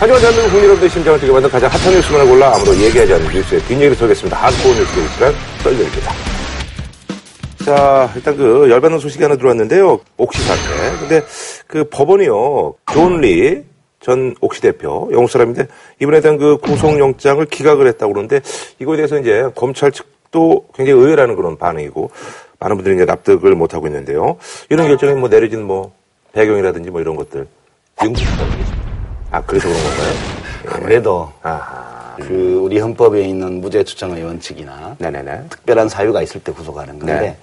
하지만 대한민국 국민 여러분의 심장을 뛰게 만든 가장 핫한 뉴스만을 골라 아무도 얘기하지 않는 뉴스의 뒷얘기를 털겠습니다. 핫코어 뉴스 게시판 썰려입니다. 자, 일단 그 열받는 소식이 하나 들어왔는데요. 옥시 사태. 근데 그 법원이요. 존리 전 옥시 대표, 영국 사람인데 이번에 대한 그 구속영장을 기각을 했다고 그러는데 이거에 대해서 이제 검찰 측도 굉장히 의외라는 그런 반응이고 많은 분들이 이제 납득을 못하고 있는데요. 이런 결정이 뭐 내려진 뭐 배경이라든지 뭐 이런 것들. 영국 사람이죠. 아, 그래서 그런 건가요? 아무래도 아하. 그 우리 헌법에 있는 무죄 추정의 원칙이나 네네네. 특별한 사유가 있을 때 구속하는 건데 네.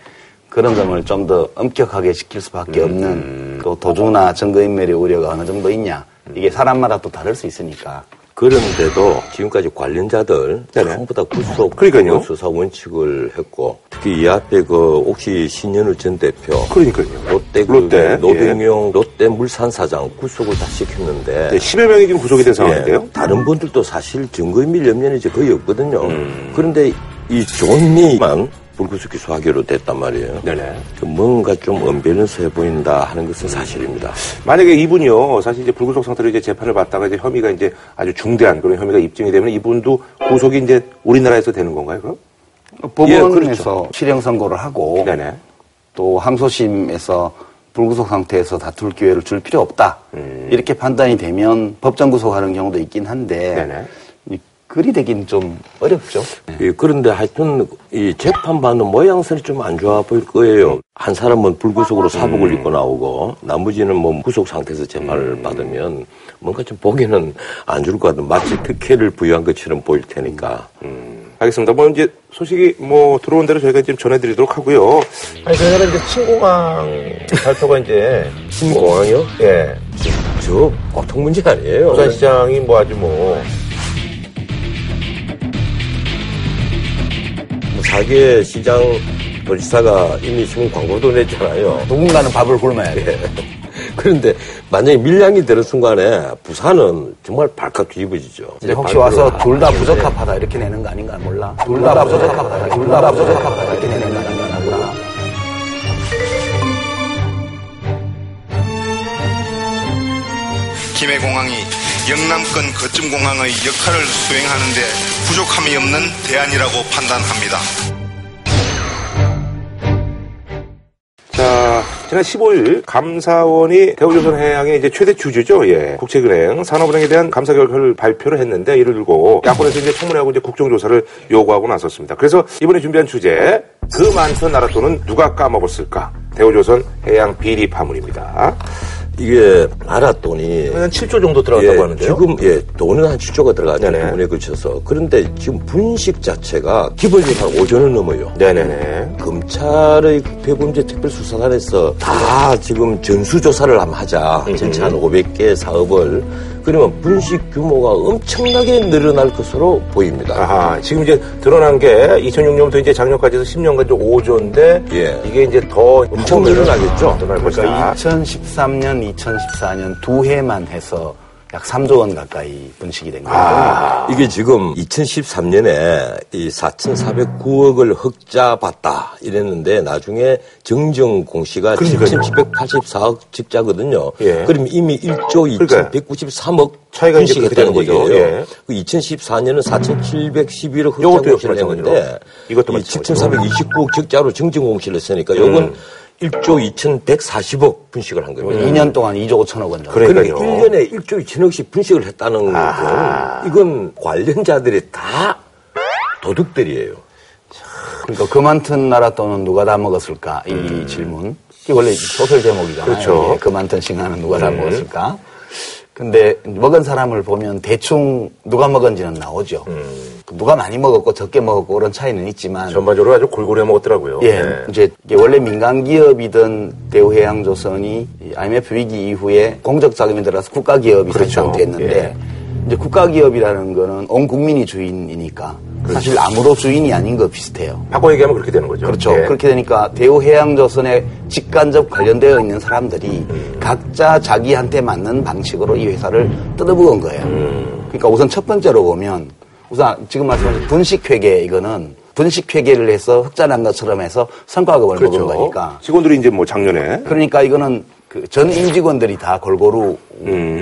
그런 점을 좀 더 엄격하게 지킬 수밖에 음. 없는 또 도주나 증거인멸의 우려가 어느 정도 있냐 이게 사람마다 또 다를 수 있으니까 그런데도 지금까지 관련자들 네네. 전부 다 구속 그러니까요. 수사 원칙을 했고 특히 이 앞에 그 옥시 신현우 전 대표 그러니까요. 롯데, 그 롯데, 노병용 롯데 물산 사장 구속을 다 시켰는데 네, 10여 명이 지금 구속이 된 상황인데요. 예, 다른 분들도 사실 증거인멸 염려는 이제 거의 없거든요. 음. 그런데 이 존리만 불구속 기소하기로 됐단 말이에요. 네네. 그 뭔가 좀 언밸런스해 보인다 하는 것은 사실입니다. 만약에 이분이요, 사실 이제 불구속 상태로 이제 재판을 받다가 이제 혐의가 이제 아주 중대한 그런 혐의가 입증이 되면 이분도 구속이 이제 우리나라에서 되는 건가요, 그럼? 법원에서 그렇죠. 실형 선고를 하고 네네. 또 항소심에서 불구속 상태에서 다툴 기회를 줄 필요 없다 이렇게 판단이 되면 법정 구속하는 경우도 있긴 한데 네네. 이 글이 되긴 좀 어렵죠. 예, 그런데 하여튼 이 재판받는 모양새는 좀 안 좋아 보일 거예요. 한 사람은 불구속으로 사복을 입고 나오고 나머지는 뭐 구속 상태에서 재판을 받으면 뭔가 좀 보기는 안 좋을 것 같은 마치 특혜를 부여한 것처럼 보일 테니까. 알겠습니다. 뭐 이제 소식이 뭐 들어온 대로 저희가 지금 전해드리도록 하고요. 아니, 저희가 이제 신공항 발표가 이제 신공항이요? 예. 저 보통 문제 아니에요. 부산시장이 뭐 아주 뭐 사계 시장 도지사가 이미 지금 광고도 냈잖아요. 누군가는 밥을 굶어야 돼. 그런데 만약에 밀량이 되는 순간에 부산은 정말 발칵 뒤집어지죠. 이제 혹시 와서 둘 다 부적합하다 이렇게 내는 거 아닌가 몰라. 둘 다 부적합하다. 둘 다 부적합하다 이렇게 내는 거 아닌가 몰라. 김해공항이 영남권 거점 공항의 역할을 수행하는 데 부족함이 없는 대안이라고 판단합니다. 자, 지난 15일 감사원이 대우조선해양의 이제 최대 주주죠. 예. 국책은행, 산업은행에 대한 감사 결과를 발표를 했는데 이를 들고 야권에서 이제 청문회하고 이제 국정조사를 요구하고 나섰습니다. 그래서 이번에 준비한 주제 그 많던 나라 돈은 누가 까먹었을까? 대우조선 해양 비리 파문입니다. 이게 돈이 한 7조 정도 들어갔다고 예, 하는데요. 지금 예 돈은 한 7조가 들어가죠 네네. 부분에 걸쳐서 그런데 지금 분식 자체가 기본적으로 한 5조는 넘어요. 네네네. 검찰의 대범죄 특별수사단에서 다 지금 전수조사를 한번 하자. 전체 한 500개 사업을. 그러면 분식 규모가 엄청나게 늘어날 것으로 보입니다. 아하, 지금 이제 드러난 게 2006년부터 이제 작년까지 해서 10년간 좀 5조인데 예. 이게 이제 더 엄청 늘어나겠죠. 늘어날 것이다. 그러니까 2013년, 2014년 두 해만 해서 약 3조 원 가까이 분식이 된 거예요. 이게 지금 2013년에 이 4,409억을 흑자 봤다 이랬는데 나중에 정정 공시가 그러니까요. 7,784억 적자거든요. 예. 그럼 이미 1조 그러니까요. 2,193억 차이가 이제 그렇게 되는 거죠. 얘기예요. 예. 그 2014년은 4,711억 흑자 공시를 했는데. 이것도 이 마찬가지로. 7,429억 적자로 정정 공시를 했으니까 요건 1조 2,140억 분식을 한 겁니다. 2년 동안 2조 5천억 원 정도. 그러니까 1년에 1조 2천억씩 분식을 했다는 건 이건 관련자들이 다 도둑들이에요. 그러니까 그 많던 나라 돈은 누가 다 먹었을까? 이 질문. 이게 원래 소설 제목이잖아요. 그렇죠. 이게 그 많던 싱하는 누가 다 먹었을까? 근데 먹은 사람을 보면 대충 누가 먹은지는 나오죠. 누가 많이 먹었고 적게 먹었고 그런 차이는 있지만 전반적으로 아주 골고루 해먹었더라고요. 예, 네. 이제 원래 민간 기업이던 대우해양조선이 이 IMF 위기 이후에 공적 자금이 들어서 국가 기업이 그렇죠. 사실상 됐는데 이제 국가 기업이라는 거는 온 국민이 주인이니까 사실 아무도 주인이 아닌 거 비슷해요. 바꿔 얘기하면 그렇게 되는 거죠. 그렇죠. 예. 그렇게 되니까 대우해양조선에 직간접 관련되어 있는 사람들이 각자 자기한테 맞는 방식으로 이 회사를 뜯어먹은 거예요. 그러니까 우선 첫 번째로 보면 우선 지금 말씀하신 분식회계 이거는 분식회계를 해서 흑자 난 것처럼 해서 성과급을 그렇죠. 먹은 거니까 직원들이 이제 뭐 작년에 그러니까 이거는 그 전 임직원들이 다 골고루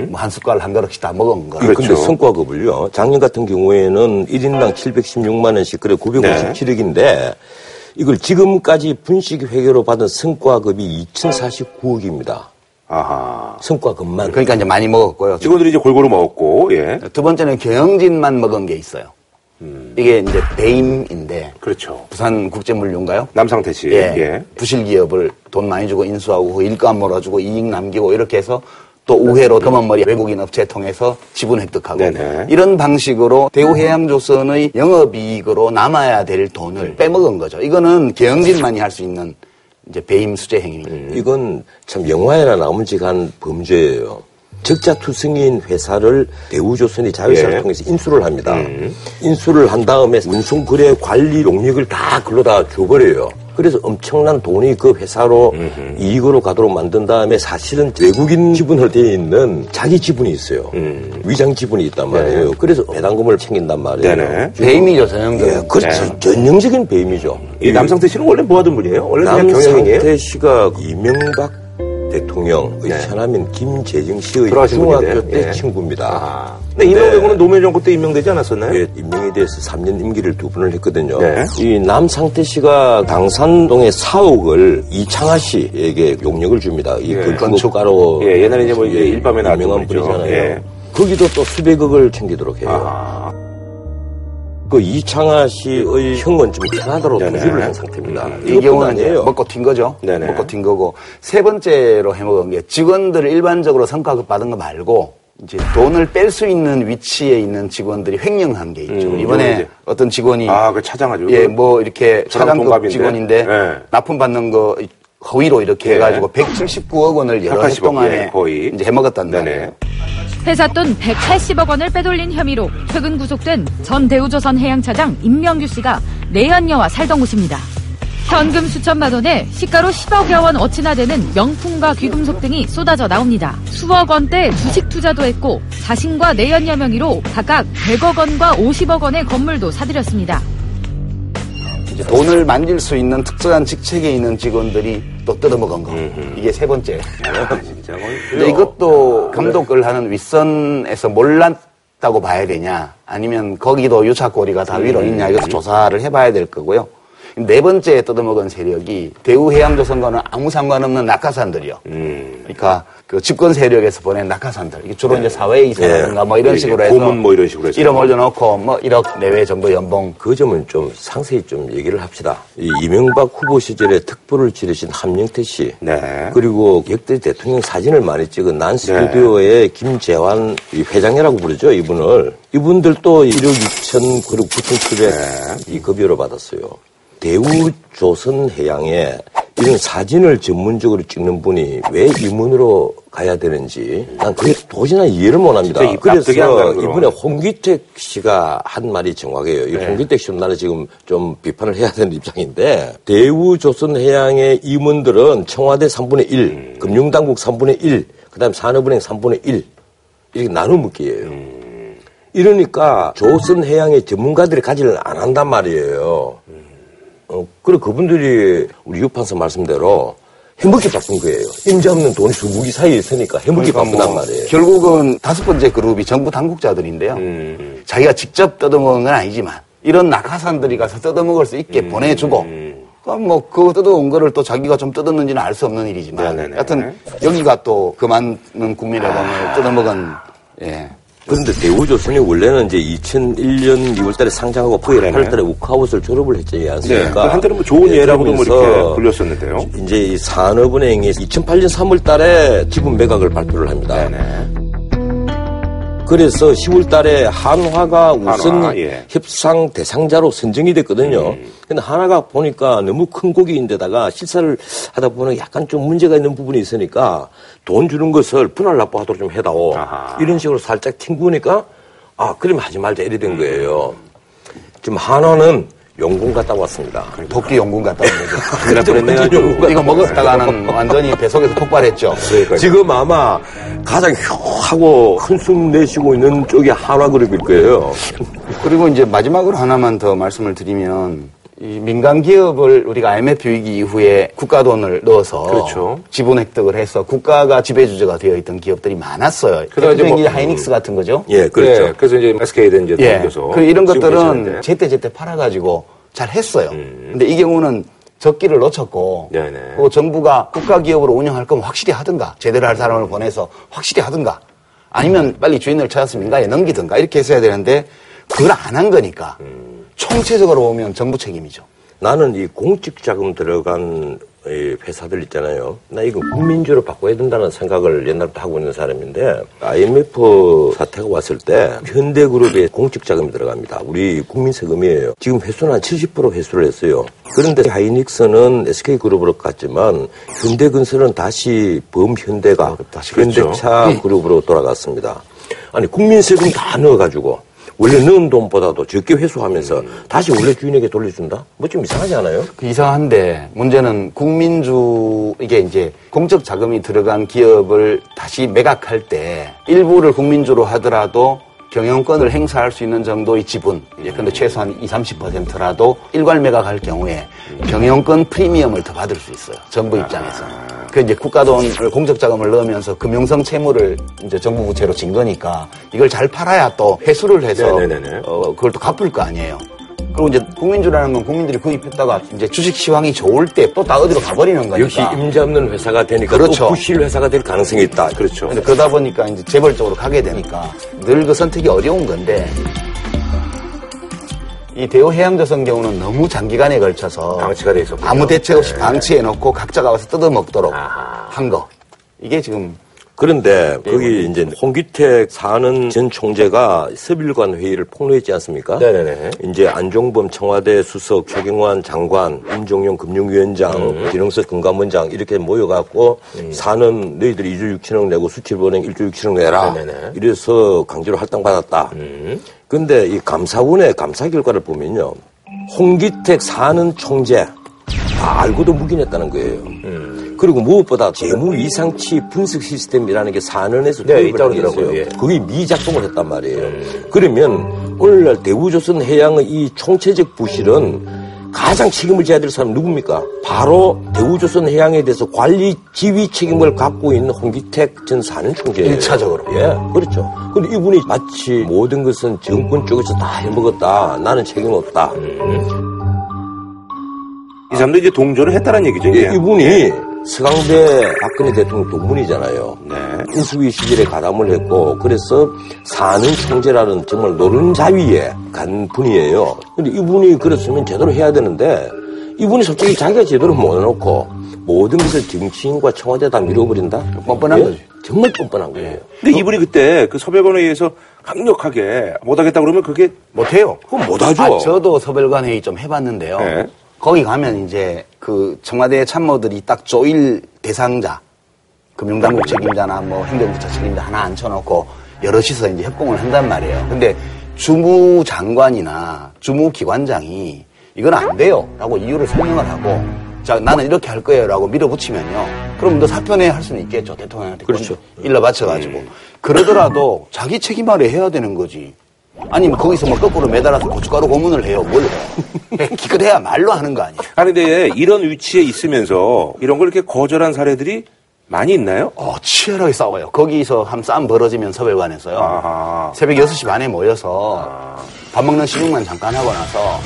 뭐한 숟갈 한 그릇씩 다 먹은 거. 그렇죠. 근데 성과급을요. 작년 같은 경우에는 1인당 716만 원씩 그래 957억인데 이걸 지금까지 분식 회계로 받은 성과급이 2049억입니다. 아하. 성과급만. 그러니까 이제 많이 먹었고요. 직원들이 이제 골고루 먹었고, 예. 두 번째는 경영진만 먹은 게 있어요. 이게 이제 배임인데 그렇죠. 부산 국제물류인가요? 남상태 씨. 예. 예. 부실 기업을 돈 많이 주고 인수하고 그 일감 몰아주고 이익 남기고 이렇게 해서 또 우회로 검은 머리 외국인 업체 통해서 지분 획득하고 네네. 이런 방식으로 대우해양조선의 영업이익으로 남아야 될 돈을 빼먹은 거죠. 이거는 경영진만이 할 수 있는 이제 배임 수재 행위입니다. 이건 참 영화에나 나옴직한 범죄예요. 적자투성인 회사를 대우조선이 자회사를 예. 통해서 인수를 합니다. 인수를 한 다음에 운송거래 관리 용역을 다 글로다 줘버려요. 그래서 엄청난 돈이 그 회사로 이익으로 가도록 만든 다음에 사실은 외국인 지분을 돼 있는 자기 지분이 있어요. 위장 지분이 있단 말이에요. 그래서 배당금을 챙긴단 말이에요. 네네. 배임이죠, 전형적으로. 예, 그렇죠. 전형적인 배임이죠. 이 남상태 씨는 원래 뭐 하던 분이에요? 원래? 남상태 씨가 이명박 대통령의 네. 현아민 김재정 씨의 중학교. 때 예. 친구입니다. 아. 근데 임명되고는 노무현 정부 때 임명되지 않았었나요? 예, 임명에 대해서 3년 임기를 두 번을 했거든요. 네. 이 남상태 씨가 강산동의 사옥을 이창하 씨에게 용역을 줍니다. 이 예. 건축가로 예, 옛날에 이제 뭐 이제 일밤에 나왔던. 분이잖아요. 예. 거기도 또 수백억을 챙기도록 해요. 아. 그 이창하 씨의 형은 지금 캐나다로 네네. 도주를 한 상태입니다. 이 경우는 이제. 먹고 튄 거죠. 네네. 먹고 튄 거고 세 번째로 해먹은 게 직원들을 일반적으로 성과급 받은 거 말고 이제 돈을 뺄 수 있는 위치에 있는 직원들이 횡령한 게 있죠. 음, 이번에. 어떤 직원이 아, 그 차장하죠. 예, 뭐 이렇게 차장급 동갑인데. 직원인데 예. 납품 받는 거 허위로 이렇게 예. 해가지고 179억 원을 여러 해 180억, 동안에 예, 거의. 이제 해먹었단. 말이에요. 회사 돈 180억 원을 빼돌린 혐의로 최근 구속된 전 대우조선 해양차장 임명규 씨가 내연녀와 살던 곳입니다. 현금 수천만 원에 시가로 10억여 원 어치나 되는 명품과 귀금속 등이 쏟아져 나옵니다. 수억 원대 주식 투자도 했고 자신과 내연녀 명의로 각각 100억 원과 50억 원의 건물도 사들였습니다. 이제 돈을 만질 수 있는 특정한 직책에 있는 직원들이 또 뜯어먹은 거. 이게 세 번째. 아, 진짜 뭐. 근데 이것도 감독을 하는 윗선에서 몰랐다고 봐야 되냐, 아니면 거기도 유착고리가 다 위로 있냐, 이것도 조사를 해봐야 될 거고요. 네 번째 뜯어먹은 세력이 대우해양조선과는 아무 상관없는 낙하산들이요. 그러니까 그 집권 세력에서 보낸 낙하산들. 이게 주로 이제 사회 이사라든가 뭐 이런 예, 식으로 예, 해서 고문 뭐 이런 식으로 해서. 이름 올려놓고 뭐 1억 내외 정도 연봉 그 점은 좀 상세히 좀 얘기를 합시다. 이 이명박 후보 시절에 특보를 치르신 함영태 씨. 네. 그리고 역대 대통령 사진을 많이 찍은 난 스튜디오의 김재환 이 회장이라고 부르죠, 이분을. 이분들도 1억 2천, 그리고 9,700 이 급여를 받았어요. 대우조선 해양에 이런 사진을 전문적으로 찍는 분이 왜 이문으로 가야 되는지 난 그게 도저히 이해를 못 합니다. 진짜 이 납득이 안 그래서. 이번에 홍기택 씨가 한 말이 정확해요. 이 네. 홍기택 씨는 나는 지금 좀 비판을 해야 되는 입장인데 대우조선해양의 임원들은 청와대 3분의 1, 음. 금융당국 3분의 1, 그다음 산업은행 3분의 1 이렇게 나눠 먹기예요. 음. 이러니까 조선해양의 전문가들이 가지를 안 한단 말이에요. 어, 그리고 그분들이 우리 유판사 말씀대로 해먹기 바쁜 거예요. 임자 없는 돈이 수북이 사이에 있으니까 해먹기 그러니까 바쁘단 뭐 말이에요. 결국은 다섯 번째 그룹이 정부 당국자들인데요. 음. 자기가 직접 뜯어먹은 건 아니지만 이런 낙하산들이 가서 뜯어먹을 수 있게 보내주고 그럼 뭐 그거 뜯어온 거를 또 자기가 좀 뜯었는지는 알 수 없는 일이지만 네네네. 여튼 여기가 또그 많은 국민의 돈을 뜯어먹은 예. 그런데 대우조선이 원래는 이제 2001년 2월달에 상장하고 그러네. 8월달에 우카웃을 졸업을 했지 네. 않습니까? 그 한때는 뭐 좋은 예, 예라고도 뭐 이렇게 불렸었는데요. 이제 이 산업은행이 2008년 3월달에 지분 매각을 발표를 합니다. 네네. 그래서 10월 달에 한화가 우선 한화, 예. 협상 대상자로 선정이 됐거든요. 음. 근데 하나가 보니까 너무 큰 고기인데다가 실사를 하다 보면 약간 좀 문제가 있는 부분이 있으니까 돈 주는 것을 분할 납부하도록 좀 해다오. 아하. 이런 식으로 살짝 튕구니까 아 그럼 하지 말자 이래 음. 된 거예요. 지금 한화는 용궁 갔다 왔습니다. 도끼 용군 갔다 온 거죠. 보냈네요. 이거 먹었다가는 완전히 뱃속에서 폭발했죠. 그러니까요. 지금 아마 가장 효하고 한숨 내쉬고 있는 쪽이 한화 그룹일 거예요. 그리고 이제 마지막으로 하나만 더 말씀을 드리면 이 민간 기업을 우리가 IMF 위기 이후에 국가 돈을 넣어서 그렇죠. 지분 획득을 해서 국가가 지배주주가 되어 있던 기업들이 많았어요. 그러다 이제 뭐- 게 하이닉스 같은 거죠. 예, 그렇죠. 예, 그래서 이제 SK든 이제 예. 넘겨서 그 이런 것들은. 제때 제때 팔아가지고 잘 했어요. 음. 근데 이 경우는 적기를 놓쳤고 네네. 그 정부가 국가 기업으로 운영할 거면 확실히 하든가 제대로 할 사람을 보내서 확실히 하든가 아니면 빨리 주인을 찾아서 민가에 넘기든가 이렇게 했어야 되는데 그걸 안 한 거니까 음. 총체적으로 보면 정부 책임이죠. 나는 이 공적 자금 들어간 이 회사들 있잖아요. 나 이거 국민주로 바꿔야 된다는 생각을 옛날부터 하고 있는 사람인데 IMF 사태가 왔을 때 현대그룹에 공적 자금이 들어갑니다. 우리 국민 세금이에요. 지금 회수는 한70% 회수를 했어요. 그런데 하이닉스는 SK그룹으로 갔지만 현대건설은 다시 범현대가 다시 그랬죠. 현대차 그룹으로 돌아갔습니다. 아니 국민 세금 다 넣어가지고 원래 넣은 돈보다도 적게 회수하면서 다시 원래 주인에게 돌려준다? 뭐 좀 이상하지 않아요? 그 이상한데 문제는 국민주 이게 이제 공적 자금이 들어간 기업을 다시 매각할 때 일부를 국민주로 하더라도 경영권을 행사할 수 있는 정도의 지분, 예, 근데 최소한 20, 30%라도 일괄 매각할 경우에 경영권 프리미엄을 더 받을 수 있어요. 정부 입장에서. 그 이제 국가 돈을 공적 자금을 넣으면서 금융성 채무를 이제 정부 부채로 진 거니까 이걸 잘 팔아야 또 회수를 해서. 어, 그걸 또 갚을 거 아니에요. 그리고 이제 국민주라는 건 국민들이 구입했다가 이제 주식 시황이 좋을 때 또 다 어디로 가버리는 거니까. 역시 임자 없는 회사가 되니까 그렇죠. 또 부실 회사가 될 가능성이 있다. 그렇죠. 근데 그러다 보니까 이제 재벌적으로 가게 되니까 늘 그 선택이 어려운 건데 이 대우 해양조선 경우는 너무 장기간에 걸쳐서 방치가 돼 있었군요. 아무 대책 없이 네. 방치해 놓고 각자가 와서 뜯어 먹도록 아하. 한 거. 이게 지금 그런데 거기 이제 홍기택 사는 전 총재가 서빌관 회의를 폭로했지 않습니까? 네네네. 이제 안종범 청와대 수석, 최경환 장관, 임종용 금융위원장, 음. 기능석 금감원장 이렇게 모여갖고 사는 너희들이 2조 6천억 내고 수출은행 1조 6천억 내라. 네네네. 음. 이래서 강제로 할당받았다. 근데 이 감사원의 감사 결과를 보면요. 홍기택 사는 총재 다 알고도 묵인했다는 거예요. 음. 그리고 무엇보다 재무 이상치 분석 시스템이라는 게 산원에서 네, 도입을 했어요. 예. 그게 미작동을 했단 말이에요. 그러면 오늘날 대우조선 해양의 이 총체적 부실은 가장 책임을 져야 될 사람 누굽니까? 바로 대우조선 해양에 대해서 관리 지휘 책임을 갖고 있는 홍기택 전 사는 총재예요. 일차적으로. 예, 그렇죠. 근데 이분이 마치 모든 것은 정권 쪽에서 다 해먹었다. 나는 책임 없다. 이 사람도 이제 동조를 했다는 얘기죠. 예. 이분이 서강대 박근혜 대통령 동문이잖아요. 네. 인수위 시절에 가담을 했고 그래서 사는 총재라는 정말 노른자위에 간 분이에요. 근데 이분이 그랬으면 제대로 해야 되는데 이분이 솔직히 자기가 제대로 못 해놓고 모든 것을 정치인과 청와대에다 밀어버린다? 뻔뻔한 예? 거지. 정말 뻔뻔한 거예요. 근데 이분이 그때 그 서별관에 의해서 강력하게 못하겠다 그러면 그게 못해요. 그건 못하죠. 아, 저도 서별관 회의 좀 해봤는데요. 네. 거기 가면 이제 그 청와대 참모들이 딱 조일 대상자, 금융당국 책임자나 뭐 행정부처 책임자 하나 앉혀놓고 여럿이서 이제 협공을 한단 말이에요. 근데 주무 장관이나 주무 기관장이 이건 안 돼요. 라고 이유를 설명을 하고 자, 나는 이렇게 할 거예요. 라고 밀어붙이면요. 그럼 너 사표내 할 수는 있겠죠. 대통령한테. 그렇죠. 일러 바쳐가지고. 그러더라도 자기 책임 아래 해야 되는 거지. 아니면 거기서 뭐 거꾸로 매달아서 고춧가루 고문을 해요. 뭘 해. 기껏 해야 말로 하는 거 아니야. 아니 근데 이런 위치에 있으면서 이런 걸 이렇게 거절한 사례들이 많이 있나요? 어, 치열하게 싸워요. 거기서 한 싸움 벌어지면 서별관에서요. 아하. 새벽 6시 반에 모여서 밥 먹는 시중만 잠깐 하고 나서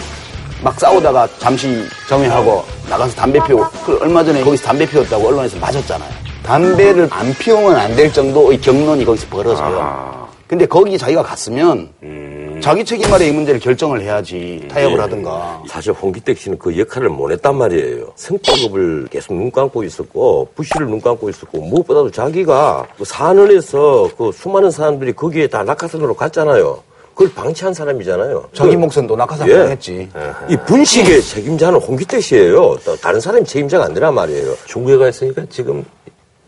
막 싸우다가 잠시 정회하고 나가서 담배 피우고 그 얼마 전에 거기서 담배 피웠다고 언론에서 맞았잖아요. 담배를 안 피우면 안 될 정도의 경론이 거기서 벌어져요. 아하. 근데 거기 자기가 갔으면 음. 자기 책임 아래 이 문제를 결정을 해야지 타협을 하든가. 사실 홍기택 씨는 그 역할을 못 했단 말이에요. 성과급을 계속 눈 감고 있었고, 부실을 눈 감고 있었고, 무엇보다도 자기가 그 산원에서 그 수많은 사람들이 거기에 다 낙하산으로 갔잖아요. 그걸 방치한 사람이잖아요. 자기 그- 목선도 낙하산 예. 당했지. 이 분식의 책임자는 홍기택 씨예요. 또 다른 사람이 책임자가 아니란 말이에요. 중국에 가 있으니까 지금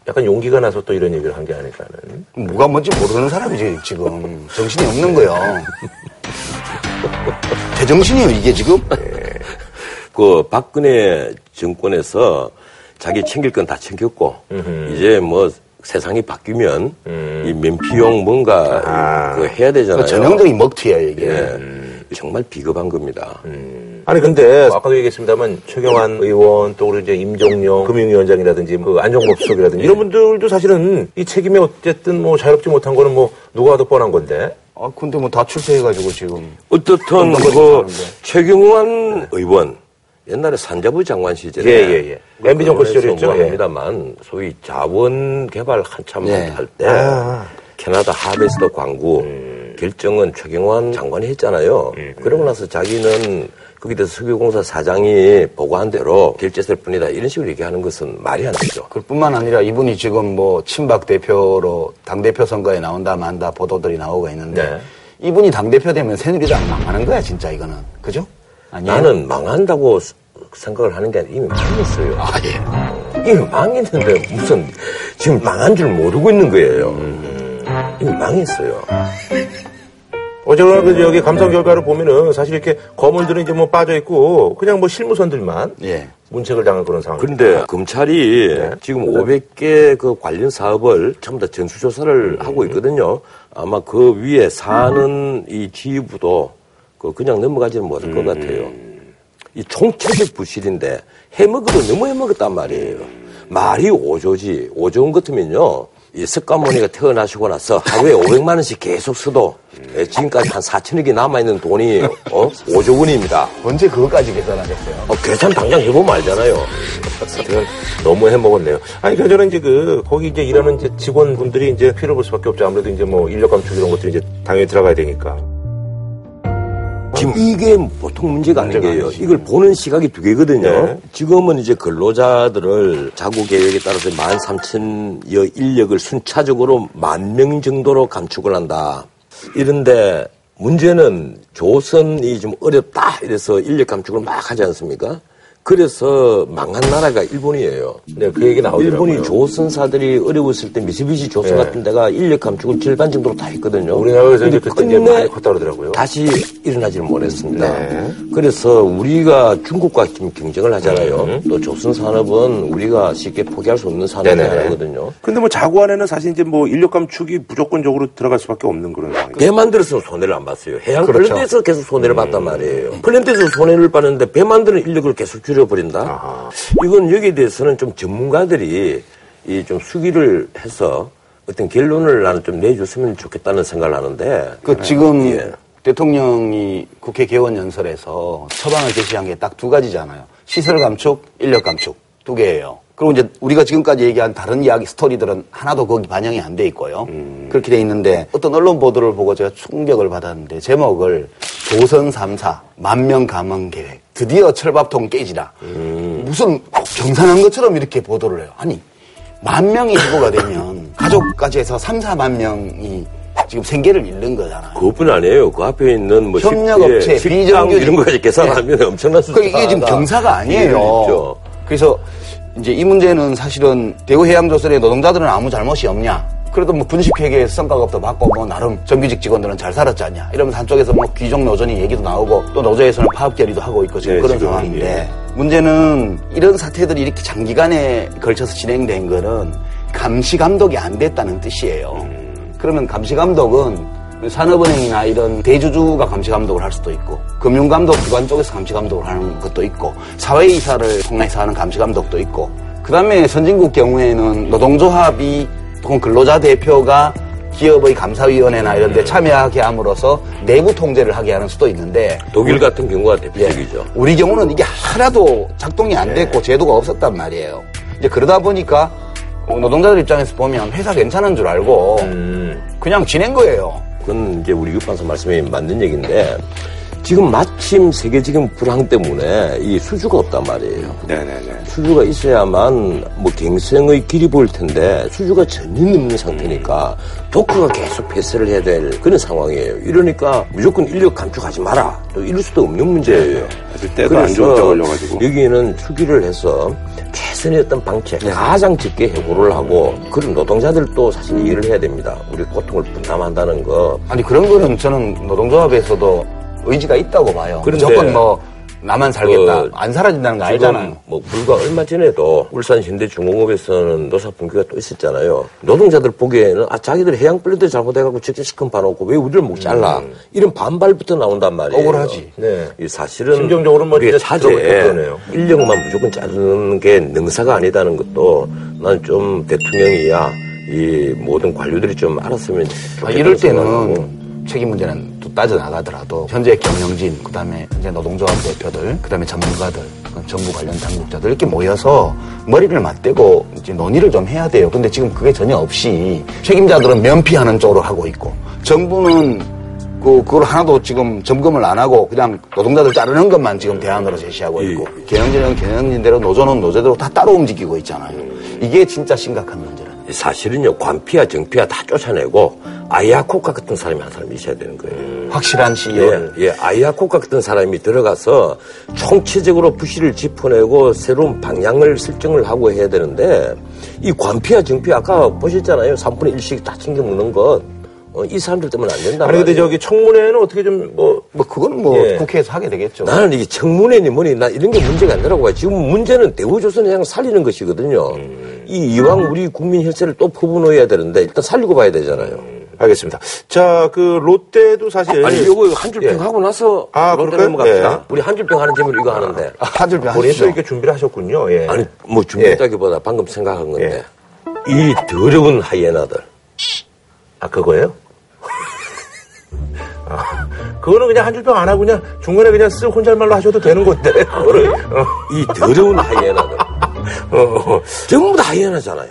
약간 용기가 나서 또 이런 얘기를 한 게 아닐까는. 뭐가 뭔지 모르는 사람이지 지금 정신이 없는 거요. 제정신이요 이게 지금? 그 박근혜 정권에서 자기 챙길 건 다 챙겼고 이제 뭐 세상이 바뀌면 이 면피용 뭔가 그 해야 되잖아요. 그 전형적인 먹튀예요 이게. 예. 정말 비겁한 겁니다. 아니 근데 아까도 얘기했습니다만 최경환 의원 또 우리 이제 임종용 금융위원장이라든지 그 안종범 수석이라든지 이런 분들도 사실은 이 책임이 어쨌든 뭐 자유롭지 못한 거는 뭐 누가 더 뻔한 건데 아, 근데 뭐 다 출세해가지고 지금. 어떻든 어떤 그 최경환 의원 옛날에 산자부 장관 시절에 예, 예, 예. MB 정권 시절이었죠, 예. 합니다만 소위 자원 개발 한참 네. 할때 아. 캐나다 하베스트 광구 음. 결정은 최경환 장관이 했잖아요. 그러고 나서 자기는 거기에 대해서 석유공사 사장이 보고한 대로 결제했을 뿐이다 이런 식으로 얘기하는 것은 말이 안 되죠. 그뿐만 아니라 이분이 지금 뭐 친박 대표로 당 대표 선거에 나온다 만다 보도들이 나오고 있는데 네. 이분이 당 대표 되면 새누리당 망하는 거야 진짜 이거는 그죠? 아니에요? 나는 망한다고 스- 생각을 하는 게 아니라 이미 망했어요. 아 예. 이미 망했는데 무슨 지금 망한 줄 모르고 있는 거예요. 이미 망했어요. 어쨌거나 그 여기 감사 결과를 보면은 사실 이렇게 거물들은 이제 뭐 빠져 있고 그냥 뭐 실무선들만 예. 문책을 당한 그런 상황. 그런데 검찰이 네. 지금 500개 그 관련 사업을 전부 다 전수조사를 하고 있거든요. 아마 그 위에 사는 이 지휘부도 그 그냥 넘어가지는 못할 것 같아요. 이 총체적 부실인데 해먹어도 너무 해먹었단 말이에요. 말이 오조지. 오조원 같으면요. 이 석가모니가 태어나시고 나서 하루에 500만 원씩 계속 써도 예, 지금까지 한 4천억이 남아있는 돈이 어? 5조 원입니다. 언제 그것까지 계산하겠어요? 어, 계산 당장 해보면 알잖아요. 제가 너무 해먹었네요. 아니, 그래서 저는 이제 그, 거기 이제 일하는 이제 직원분들이 이제 피를 볼 수밖에 없죠. 아무래도 이제 뭐 인력 감축 이런 것들이 이제 당연히 들어가야 되니까. 지금 이게 보통 문제가 아닌 게요. 아니지. 이걸 보는 시각이 두 개거든요. 네. 지금은 이제 근로자들을 자구 계획에 따라서 13,000여 인력을 순차적으로 만 명 정도로 감축을 한다. 이런데 문제는 조선이 좀 어렵다 이래서 인력 감축을 막 하지 않습니까? 그래서 망한 나라가 일본이에요. 네, 그 얘기 나오더라고요. 일본이 조선사들이 어려웠을 때 미쓰비시 조선 네. 같은 데가 인력 감축을 절반 정도로 다 했거든요. 우리나라에서 이제 그때 이제 끝내 많이 컸다 그러더라고요. 다시 일어나지를 못했습니다. 네. 그래서 우리가 중국과 지금 경쟁을 하잖아요. 음. 또 조선 산업은 우리가 쉽게 포기할 수 없는 산업이. 하나거든요. 근데 뭐 자구 안에는 사실 이제 뭐 인력 감축이 무조건적으로 들어갈 수밖에 없는 그런 상황이죠. 배 만 들어서는 손해를 안 봤어요. 해양 그렇죠. 플랜트에서 계속 손해를 음. 봤단 말이에요. 플랜트에서 손해를 봤는데 배 만 드는 인력을 계속 줄여버린다? 이건 여기에 대해서는 좀 전문가들이 이 좀 수기를 해서 어떤 결론을 나는 좀 내줬으면 좋겠다는 생각을 하는데 그 지금 예. 대통령이 국회 개원 연설에서 처방을 제시한 게 딱 두 가지잖아요. 시설 감축, 인력 감축 두 개예요. 그리고 이제 우리가 지금까지 얘기한 다른 이야기 스토리들은 하나도 거기 반영이 안 돼 있고요. 그렇게 돼 있는데 어떤 언론 보도를 보고 제가 충격을 받았는데 제목을 조선 3사 만명 감원 계획 드디어 철밥통 깨지라. 무슨 경산한 것처럼 이렇게 보도를 해요. 아니 만 명이 해고가 되면 가족까지 해서 3, 4만 명이 지금 생계를 잃는 거잖아요. 그것뿐 아니에요. 그 앞에 있는 뭐 협력업체, 식당, 비정규직. 이런 거까지 계산하면 엄청난 숫자가 그 이게 지금 경사가 아니에요. 그래서 이제 이 문제는 사실은 대구해양조선의 노동자들은 아무 잘못이 없냐. 그래도 뭐 분식회계에서 성과급도 받고 뭐 나름 정규직 직원들은 잘 살았지 않냐. 이러면서 한쪽에서 뭐 귀족 노조니 얘기도 나오고 또 노조에서는 파업 결의도 하고 있고 지금 네, 그런 지금, 상황인데 예. 문제는 이런 사태들이 이렇게 장기간에 걸쳐서 진행된 거는 감시 감독이 안 됐다는 뜻이에요. 그러면 감시 감독은 산업은행이나 이런 대주주가 감시 감독을 할 수도 있고 금융 감독 기관 쪽에서 감시 감독을 하는 것도 있고 사회 이사를 통해서 하는 감시 감독도 있고 그다음에 선진국 경우에는 노동조합이 혹은 근로자 대표가 기업의 감사위원회나 이런 데 참여하게 함으로써 내부 통제를 하게 하는 수도 있는데 독일 같은 경우가 대표적이죠. 우리 경우는 이게 하나도 작동이 안 됐고 제도가 없었단 말이에요. 이제 그러다 보니까 노동자들 입장에서 보면 회사 괜찮은 줄 알고 그냥 지낸 거예요. 그건 이제 우리 육판사 말씀이 맞는 얘기인데 지금 마침 세계적인 불황 때문에 이 수주가 없단 말이에요. 네네네. 수주가 있어야만 뭐 갱생의 길이 보일 텐데 수주가 전혀 없는 상태니까 도크가 계속 폐쇄를 해야 될 그런 상황이에요. 이러니까 무조건 인력 감축하지 마라. 또 이럴 수도 없는 문제예요. 아직 때가 안 좋은 때 걸려가지고. 여기에는 수기를 해서 최선의 어떤 방책, 가장 적게 해고를 하고 그런 노동자들도 사실 이해를 해야 됩니다. 우리 고통을 분담한다는 거. 아니 그런 거는 저는 노동조합에서도 의지가 있다고 봐요. 그런데- 무조건 뭐 나만 살겠다. 그 안 사라진다는 거 알잖아요. 뭐 불과 얼마 전에도 울산 현대중공업에서는 노사 분규가 또 있었잖아요. 노동자들 보기에는 아 자기들 해양 플랜트 잘못해갖고 직접 시큰 봐놓고 왜 우리를 못 잘라 이런 반발부터 나온다는 말이에요. 억울하지. 네. 이 사실은 심정적으로 뭐 진짜 차제. 인력만 무조건 자르는 게 능사가 아니다는 것도 난 좀 대통령이야 이 모든 관료들이 좀 알았으면 아, 좋겠다는 이럴. 때는 책임 문제는 또 따져나가더라도 현재 경영진, 그 다음에 현재 노동조합 대표들, 그 다음에 전문가들, 그 정부 관련 당국자들 이렇게 모여서 머리를 맞대고 이제 논의를 좀 해야 돼요. 근데 지금 그게 전혀 없이 책임자들은 면피하는 쪽으로 하고 있고 정부는 그, 그걸 하나도 지금 점검을 안 하고 그냥 노동자들 자르는 것만 지금 대안으로 제시하고 있고 경영진은 경영진대로 노조는 노조대로 다 따로 움직이고 있잖아요. 이게 진짜 심각한 문제라. 사실은요 관피와 정피와 다 쫓아내고 아이아코카 같은 사람이 한 사람이 있어야 되는 거예요. 확실한 CEO를 예, 예, 아이아코카 같은 사람이 들어가서 총체적으로 부실을 짚어내고 새로운 방향을 설정을 하고 해야 되는데 이 관피와 정피 아까 보셨잖아요. 3분의 1씩 다 챙겨 먹는 것. 어, 이 사람들 때문에 안 된다. 아니 근데 저기 청문회는 어떻게 좀 뭐 뭐 그건 뭐 예. 국회에서 하게 되겠죠. 나는 이게 청문회니 뭐니 나 이런 게 문제가 아니라고 봐요. 지금 문제는 대우조선을 그냥 살리는 것이거든요. 이 이왕 우리 국민 혈세를 또 퍼부어야 되는데 일단 살리고 봐야 되잖아요. 알겠습니다. 자, 그 롯데도 사실 아니 이거 한 줄평 예. 하고 나서 아, 롯데? 넘어갑시다. 예. 우리 한 줄평 하는 재미로 이거 하는데 하들배 본인도 하시죠. 이렇게 준비를 하셨군요. 예. 아니 뭐 준비했다기보다 방금 생각한 건데 이 더러운 하이에나들 아 그거예요? 아, 그거는 그냥 한 줄평 안 하고 그냥 중간에 그냥 쓱 혼잣말로 하셔도 되는 건데 그거를 어. 이 더러운 하이에나들 어, 전부 다 하이에나잖아요.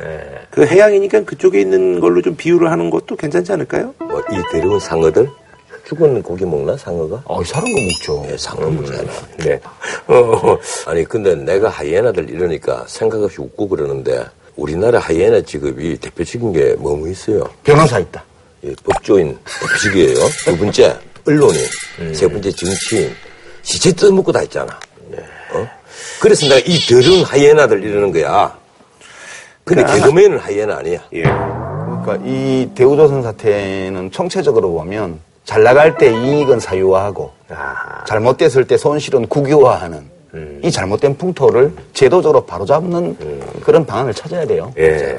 그 해양이니까 그쪽에 있는 걸로 좀 비유를 하는 것도 괜찮지 않을까요? 뭐이 더러운 상어들 죽은 고기 먹나 상어가? 어, 사는 거 먹죠. 예, 상어 먹잖아. 네. 어, 아니 근데 내가 하이에나들 이러니까 생각 없이 웃고 그러는데 우리나라 하이에나 직업이 대표적인 게 뭐뭐 있어요? 변호사 있다. 예, 법조인 대표직이에요. 두 번째 언론인, 세 번째 정치인, 시체 뜯어먹고 다 있잖아. 어? 그래서 내가 이 더러운 하이에나들 이러는 거야. 근데 개그맨은 하이에나 아니야. 예. 그러니까 이 대우조선 사태는 총체적으로 보면 잘 나갈 때 이익은 사유화하고 잘못됐을 때 손실은 국유화하는 이 잘못된 풍토를 제도적으로 바로잡는 그런 방안을 찾아야 돼요. 예.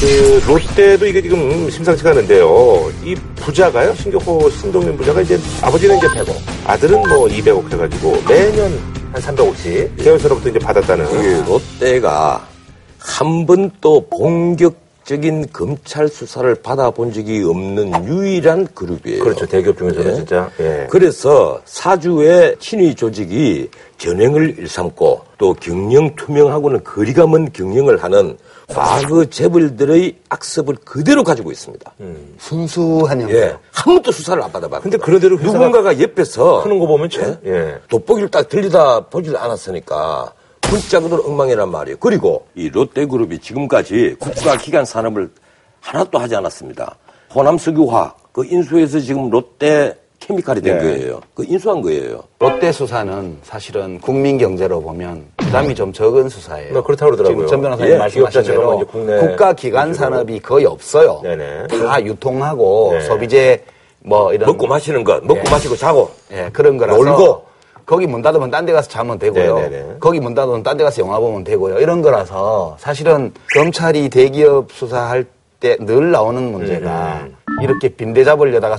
그 롯데도 이게 지금 심상치가 않은데요. 이 부자가요, 신격호 신동민 부자가 이제 아버지는 이제 100억, 아들은 뭐 200억 해가지고 매년 한 300억씩 계열사로부터 이제 받았다는. 이 롯데가 한 번도 본격적인 검찰 수사를 받아본 적이 없는 유일한 그룹이에요. 그렇죠. 대기업 중에서는 예. 진짜. 예. 그래서 사주의 친위 조직이 전횡을 일삼고 또 경영 투명하고는 거리가 먼 경영을 하는 과거 재벌들의 악습을 그대로 가지고 있습니다. 순수한 형태. 예. 한 번도 수사를 안 받아봤고. 근데 그런대로 회사가 누군가가 옆에서 하는 거 보면 참. 예. 돋보기를 딱 들리다 보질 않았으니까 문짝으로 엉망이란 말이에요. 그리고 이 롯데그룹이 지금까지 국가기관 산업을 하나도 하지 않았습니다. 호남석유화학 그 인수해서 지금 롯데 케미칼이 된 네. 거예요. 그 인수한 거예요. 롯데 수사는 사실은 국민 경제로 보면 부담이 좀 적은 수사예요. 뭐 그렇다고 그러더라고요. 지금 전 변호사님 예, 말씀하신 대로 국가 기관 산업이 거의 없어요. 네네. 다 유통하고 네. 소비재 뭐 이런 먹고 마시는 것, 먹고 예. 마시고 자고. 예, 그런 거라서 놀고. 거기 문 닫으면 딴 데 가서 자면 되고요. 네네네. 거기 문 닫으면 딴 데 가서 영화 보면 되고요. 이런 거라서 사실은 검찰이 대기업 수사할 때 늘 나오는 문제가 이렇게 빈대 잡으려다가 음.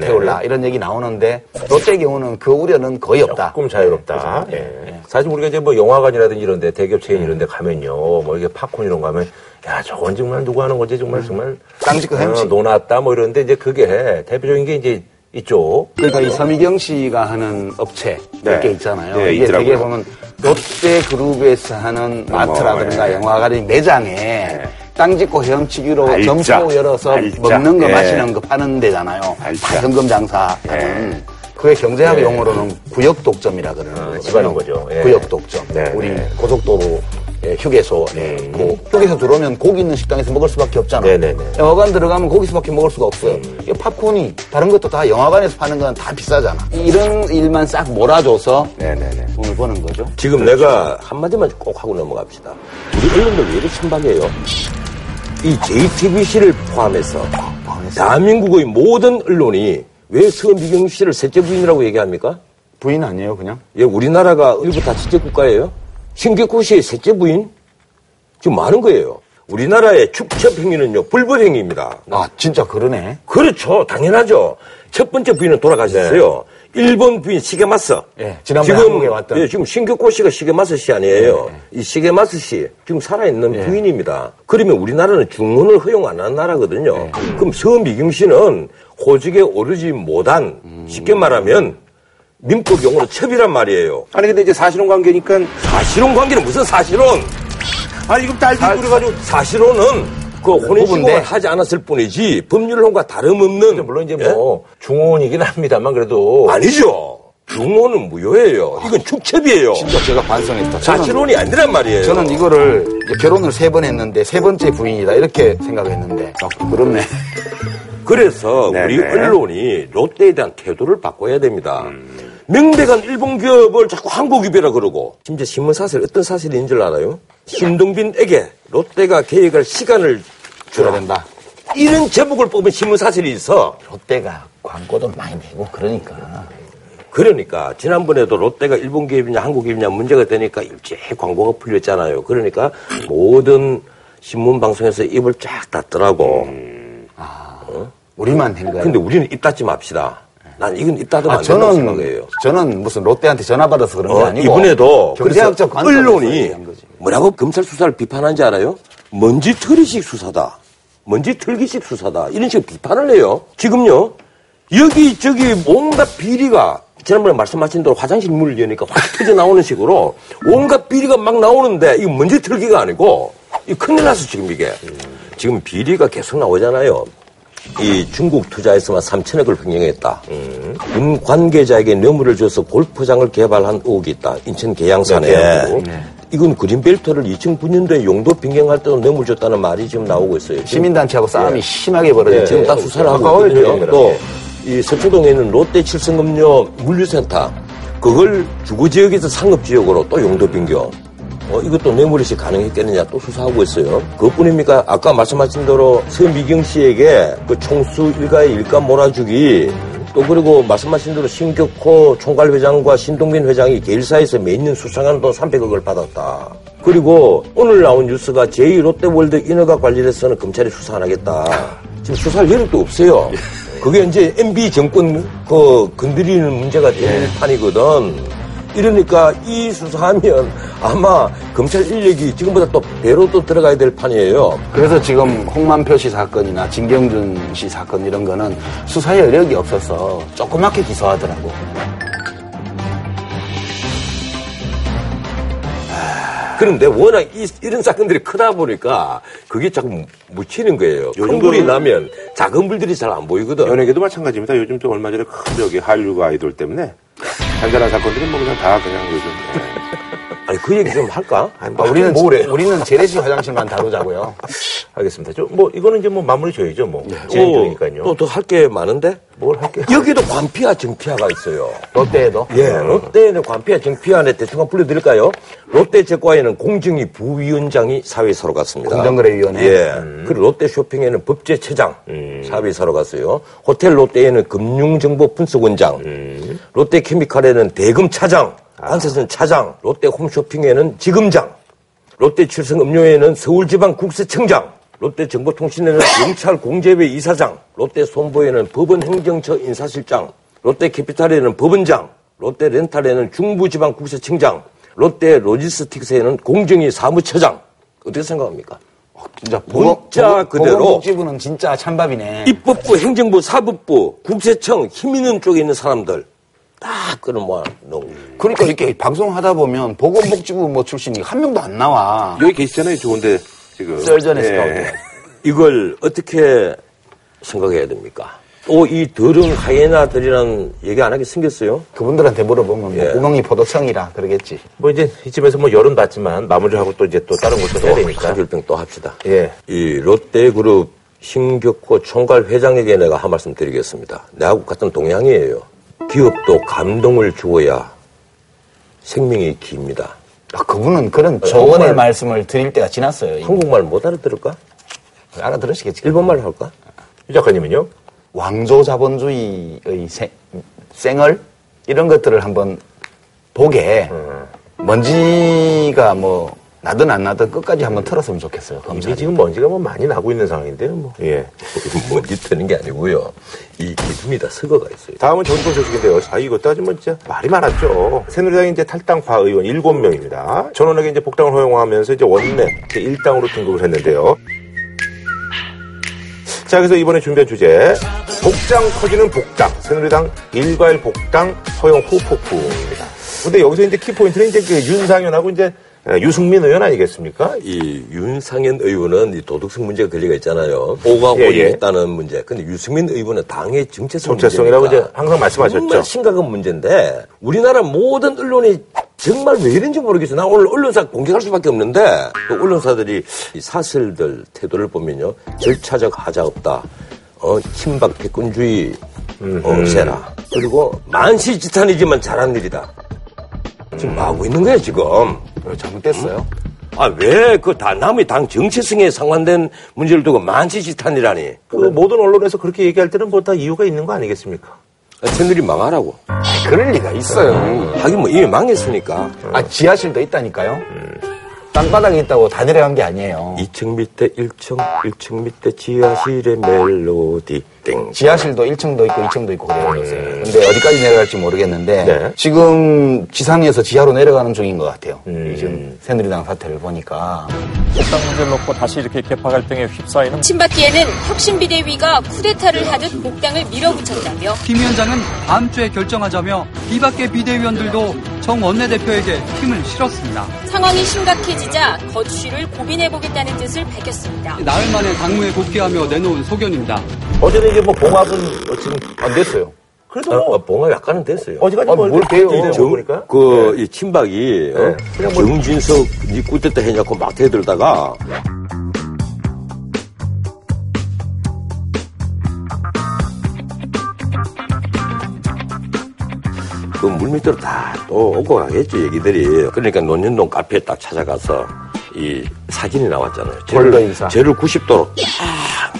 네네. 태울라 이런 얘기 나오는데 롯데 경우는 그 우려는 거의 없다. 조금 자유롭다. 예. 사실 우리가 이제 뭐 영화관이라든지 이런 데 대기업 체인 이런 데 가면요. 뭐 이게 팝콘 이런 거 하면 야, 저건 정말 누구 하는 거지? 정말 정말 깡짓거 햄치. 어, 노났다 뭐 이러는데 이제 그게 대표적인 게 이제 이쪽 그러니까 이 서미경 씨가 하는 업체 네. 몇개 있잖아요. 네, 이게. 되게 보면 롯데 그룹에서 하는 마트라든가 네. 영화관의 매장에 땅 짓고 헤엄치기로 알짜. 점포 열어서 알짜. 먹는 거 예. 마시는 거 파는 데잖아요. 알짜. 다 현금 장사하는. 그게 경제학 용어로는 구역 독점이라 그러는 거거든요. 집어넣은 거죠. 예. 구역 독점. 네, 우리 네. 고속도로 예, 휴게소, 예, 고 휴게소 들어오면 고기 있는 식당에서 먹을 수밖에 없잖아. 네, 네, 네. 영화관 들어가면 고기수밖에 먹을 수가 없어요. 이 팝콘이 다른 것도 다 영화관에서 파는 건 다 비싸잖아. 이런 일만 싹 몰아줘서. 돈을 버는 거죠. 지금 내가 한마디만 꼭 하고 넘어갑시다. 우리 언론들 왜 이렇게 천박해요? 이 JTBC를 포함해서 대한민국의 모든 언론이 왜 서미경 씨를 셋째 부인이라고 얘기합니까? 부인 아니에요, 그냥? 예, 우리나라가 일부 다치제 국가예요. 신격호 씨의 셋째 부인 지금 많은 거예요. 우리나라의 축첩 행위는요 불법 행위입니다. 아, 진짜 그러네. 그렇죠, 당연하죠. 첫 번째 부인은 돌아가셨어요. 일본 부인 시게마스. 예, 지난번에 한국에 왔던. 예, 지금 신격호 씨가 시게마스 씨 아니에요. 이 시게마스 씨 지금 살아있는 부인입니다. 그러면 우리나라는 중혼을 허용 안 하는 나라거든요. 그럼 서미경 씨는 호직에 오르지 못한 쉽게 말하면 민법 용어로 첩이란 말이에요. 아니 근데 이제 사실혼 관계니까 사실혼 관계는 무슨 사실혼? 아니 이거 있고 그래가지고 사실혼은 그 혼인신고를 부부인데. 하지 않았을 뿐이지 법률혼과 다름없는 물론 이제 예? 뭐 중혼이긴 합니다만 그래도 아니죠. 중혼은 무효예요. 이건 축첩이에요. 진짜 제가 반성했다. 사실혼이 아니란 말이에요. 저는 이거를 이제 결혼을 세 번 했는데 세 번째 부인이다. 이렇게 생각했는데. 아, 그렇네. 그래서 네네. 우리 언론이 롯데에 대한 태도를 바꿔야 됩니다. 명백한 일본 기업을 자꾸 한국 기업이라 그러고 심지어 신문 사실 어떤 사실인 줄 알아요? 신동빈에게 롯데가 계획할 시간을 된다. 이런 제목을 뽑은 신문 사실이 있어. 롯데가 광고도 많이 내고 그러니까. 그러니까 지난번에도 롯데가 일본 기업이냐 한국 기업이냐 문제가 되니까 일제히 광고가 풀렸잖아요. 그러니까 모든 신문 방송에서 입을 쫙 닫더라고. 우리만 한 거예요. 근데 우리는 입 닫지 맙시다. 난 이건 입 닫으면 아, 저는, 생각해요. 저는 무슨 롯데한테 전화 받아서 그런 게 어, 아니고. 이번에도 경제학적 언론이. 뭐라고 검찰 수사를 비판한지 알아요? 먼지 털이식 수사다. 먼지 털기식 수사다. 이런 식으로 비판을 해요. 지금요, 여기저기 온갖 비리가 지난번에 말씀하신 대로 화장실 문을 여니까 확 터져 나오는 식으로 온갖 비리가 막 나오는데 이거 먼지 털기가 아니고 이 큰일 났어 지금 이게. 지금 비리가 계속 나오잖아요. 이 중국 투자에서만 3천억을 횡령했다. 군 관계자에게 뇌물을 줘서 골프장을 개발한 의혹이 있다. 인천 계양산에. 계양구. 이건 그린벨트를 2009년도에 용도 변경할 때도 뇌물 줬다는 말이 지금 나오고 있어요. 시민단체하고 싸움이 예. 심하게 벌어졌죠. 네, 지금 딱 수사를 하고 있거든요. 지금. 또, 이 서초동에 있는 롯데 칠성금융 물류센터, 그걸 주거지역에서 상업지역으로 또 용도 변경. 어, 이것도 뇌물이식 가능했겠느냐 또 수사하고 있어요. 그것뿐입니까? 아까 말씀하신 대로 서미경 씨에게 그 총수 일가의 일감 몰아주기, 또 그리고 말씀하신 대로 신격호 총괄회장과 신동빈 회장이 개일사에서 매년 수상한 돈 300억을 받았다. 그리고 오늘 나온 뉴스가 제2 롯데월드 인허가 관련해서는 검찰이 수사 안 하겠다. 지금 수사할 여력도 없어요. 그게 이제 MB 정권 그 건드리는 문제가 될 판이거든. 이러니까 이 수사하면 아마 검찰 인력이 지금보다 또 배로 또 들어가야 될 판이에요. 그래서 지금 홍만표 씨 사건이나 진경준 씨 사건 이런 거는 수사 여력이 없어서 조그맣게 기소하더라고. 그런데 워낙 이, 이런 사건들이 크다 보니까 그게 자꾸 묻히는 거예요. 큰 불이 그- 나면 작은 불들이 잘 안 보이거든. 연예계도 마찬가지입니다. 요즘 또 얼마 전에 큰 저기 한류 아이돌 때문에 잔잔한 사건들이 뭐 그냥 다 그냥 요즘 예. 아니 그 얘기 좀 할까? 아, 우리는 뭐래? 우리는 재래식 화장실만 다루자고요. 알겠습니다. 저, 뭐 이거는 이제 뭐 마무리 줘야죠. 뭐 진행 중이니까요. 또또할게 많은데? 뭘 할게요? 여기도 관피와 정피아가 있어요. 롯데에도. 예, 롯데에는 관피와 정피아에 대충 한번 불러드릴까요? 롯데 제과에는 공정위 부위원장이 사회사로 갔습니다. 공정거래위원회. 예. 그리고 롯데 쇼핑에는 법제처장 사회사로 갔어요. 호텔 롯데에는 금융정보 분석원장. 롯데 케미칼에는 대금 차장. 관세선 차장. 롯데 홈쇼핑에는 지금장. 롯데 칠성 음료에는 서울지방국세청장, 롯데 정보통신에는 경찰 공제회 이사장, 롯데 손보에는 법원 행정처 인사실장, 롯데 캐피탈에는 법원장, 롯데 렌탈에는 중부지방국세청장, 롯데 로지스틱스에는 공정위 사무처장. 어떻게 생각합니까? 진짜 문자 그대로. 보건복지부는 진짜 찬밥이네. 입법부, 행정부, 사법부, 국세청, 힘 있는 쪽에 있는 사람들 딱 끌어모아 놓은 그러니까 이렇게 방송하다 보면 보건복지부 뭐 출신이 한 명도 안 나와. 여기 계시잖아요. 좋은데 지금 썰전에서 예. 나오죠. 이걸 어떻게 생각해야 됩니까? 또 이 더러운 하이에나들이라는 얘기 안 하게 생겼어요? 그분들한테 물어보면 뭐 예. 구멍이 포도청이라 그러겠지. 뭐 이제 이쯤에서 뭐 열은 받지만 마무리하고 또 이제 또 다른 것도 해야 되니까. 가줄병 또 합시다. 예. 이 롯데그룹 신격호 총괄 회장에게 내가 한 말씀 드리겠습니다. 내하고 같은 동양이에요. 기업도 감동을 주어야 생명이 깁니다. 아, 그분은 그런 조언의 말씀을 드릴 때가 지났어요. 이미. 한국말 못 알아들을까? 알아들으시겠지. 일본말 할까? 유 작가님은요? 왕조 자본주의의 생, 생얼 이런 것들을 한번 보게 먼지가 뭐 나든 안 나든 끝까지 한번 털었으면 좋겠어요. 이미 검찰이. 지금 먼지가 뭐 많이 나고 있는 상황인데요, 뭐. 예. 먼지 트는 게 아니고요. 이 기둥이다 썩어가 있어요. 다음은 전통 소식인데요. 아, 이것도 아주 뭐 진짜 말이 많았죠. 새누리당이 이제 탈당파 의원 7명입니다. 전원에게 이제 복당을 허용하면서 이제 원내 제 1당으로 등극을 했는데요. 자, 그래서 이번에 준비한 주제. 복장 커지는 복당. 새누리당 일괄 복당 허용 후 폭풍입니다. 근데 여기서 이제 키포인트는 이제 그 윤상현하고 이제 유승민 의원 아니겠습니까? 이 윤상현 의원은 이 도덕성 문제가 걸려가 있잖아요. 오가 예, 오이 예. 있다는 문제. 근데 유승민 의원은 당의 정체성 정체성이라고 문제니까 이제 항상 말씀하셨죠. 정말 심각한 문제인데 우리나라 모든 언론이 정말 왜 이런지 모르겠어요. 나 오늘 언론사 공격할 수밖에 없는데 그 언론사들이 이 사설들 태도를 보면요. 절차적 하자 없다. 어, 친박 패권주의 어, 세라. 그리고 만시지탄이지만 잘한 일이다. 지금 뭐 하고 있는 거야 지금. 왜 잘못됐어요? 아, 왜, 그, 다, 남의 당 정체성에 상관된 문제를 두고 만시지탄이라니. 그 모든 언론에서 그렇게 얘기할 때는 뭐 다 이유가 있는 거 아니겠습니까? 아, 새누리 망하라고. 그럴 리가 있어요. 하긴 뭐, 이미 망했으니까. 아, 지하실도 있다니까요. 땅바닥에 있다고 다 내려간 게 아니에요. 2층 밑에 1층, 1층 밑에 지하실의 멜로디, 땡. 지하실도 1층도 있고 2층도 있고 그래요. 요새. 근데 어디까지 내려갈지 모르겠는데 네. 지금 지상에서 지하로 내려가는 중인 것 같아요. 이 지금 새누리당 사태를 보니까 복당 문제를 놓고 다시 이렇게 개파 갈등에 휩싸이는 친박계에는 혁신비대위가 쿠데타를 하듯 복당을 밀어붙였다며 김 위원장은 다음 주에 결정하자며 이밖의 비대위원들도 정 원내대표에게 힘을 실었습니다. 상황이 심각해지자 거취를 고민해보겠다는 뜻을 밝혔습니다. 나흘 만에 당무에 복귀하며 내놓은 소견입니다. 어제는 이제 뭐 봉합은 어, 지금 안 됐어요. 그래도 어, 뭐 어, 봉합 약간은 됐어요. 어제까지 아, 뭐뭘 돼요? 보니까 그, 이 친박이, 어? 네. 뭐- 정진석, 니 꾸땠다 해냐고 막 대들다가, 그 물 밑으로 다 또 오고 가겠죠, 얘기들이. 그러니까 논현동 카페에 딱 찾아가서 이 사진이 나왔잖아요. 폴더 인사. 쟤를 90도로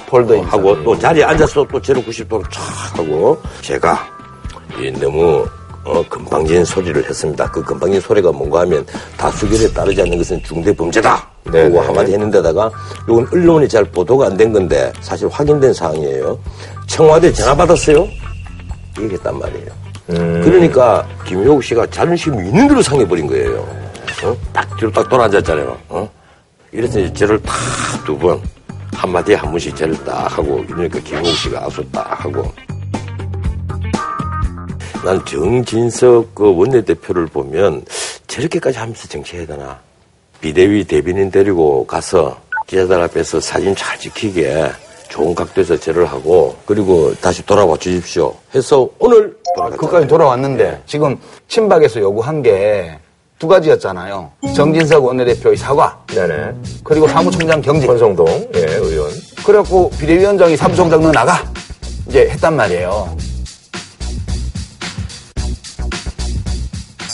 폴더 인사. 하고 또 자리에 앉아서 또 쟤를 90도로 촥 하고 제가 이 너무 어, 금방진 소리를 했습니다. 그 금방진 소리가 뭔가 하면 다수결에 따르지 않는 것은 중대 범죄다. 네네. 그거 한마디 했는데다가 이건 언론이 잘 보도가 안 된 건데 사실 확인된 사항이에요. 청와대 전화 받았어요? 얘기했단 말이에요. 그러니까 김효국 씨가 자존심이 있는 대로 상해버린 거예요. 어? 딱 뒤로 딱 돌아앉았잖아요. 어? 이제 쟤를 탁두 번, 한마디에 한 번씩 쟤를 딱 하고, 이러니까 김홍 씨가 악수 딱 하고. 난 정진석 그 원내대표를 보면 저렇게까지 하면서 정치해야 되나. 비대위 대변인 데리고 가서 기자들 앞에서 사진 잘 찍히게 좋은 각도에서 제를 하고, 그리고 다시 돌아와 주십시오. 해서 오늘 돌아갔잖아요. 그까지 돌아왔는데 지금 친박에서 요구한 게 두 가지였잖아요. 정진석 원내대표의 사과 네네 그리고 사무총장 경질. 권성동 예 의원 그래갖고 비대위원장이 사무총장 너 나가 이제 했단 말이에요.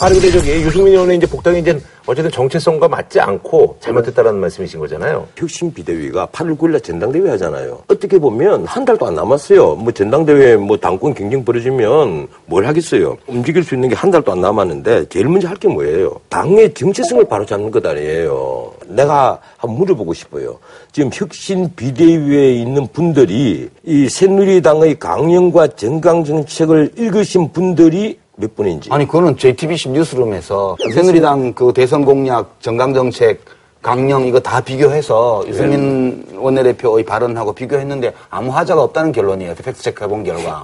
아니 근데 저기 유승민 의원의 이제 복당이 이제 어쨌든 정체성과 맞지 않고 잘못했다라는 말씀이신 거잖아요. 혁신 비대위가 8월 9일날 전당대회 하잖아요. 어떻게 보면 한 달도 안 남았어요. 뭐 전당대회 뭐 당권 경쟁 벌어지면 뭘 하겠어요. 움직일 수 있는 게 한 달도 안 남았는데 제일 먼저 할 게 뭐예요? 당의 정체성을 바로잡는 것 아니에요. 내가 한번 물어보고 싶어요. 지금 혁신 비대위에 있는 분들이 이 새누리당의 강령과 정강 정책을 읽으신 분들이 몇 분인지. 아니 그거는 JTBC 뉴스룸에서 새누리당 그 대선 공약, 정강 정책, 강령 이거 다 비교해서 유승민 원내대표의 발언하고 비교했는데 아무 하자가 없다는 결론이에요. 팩트 체크 해본 결과.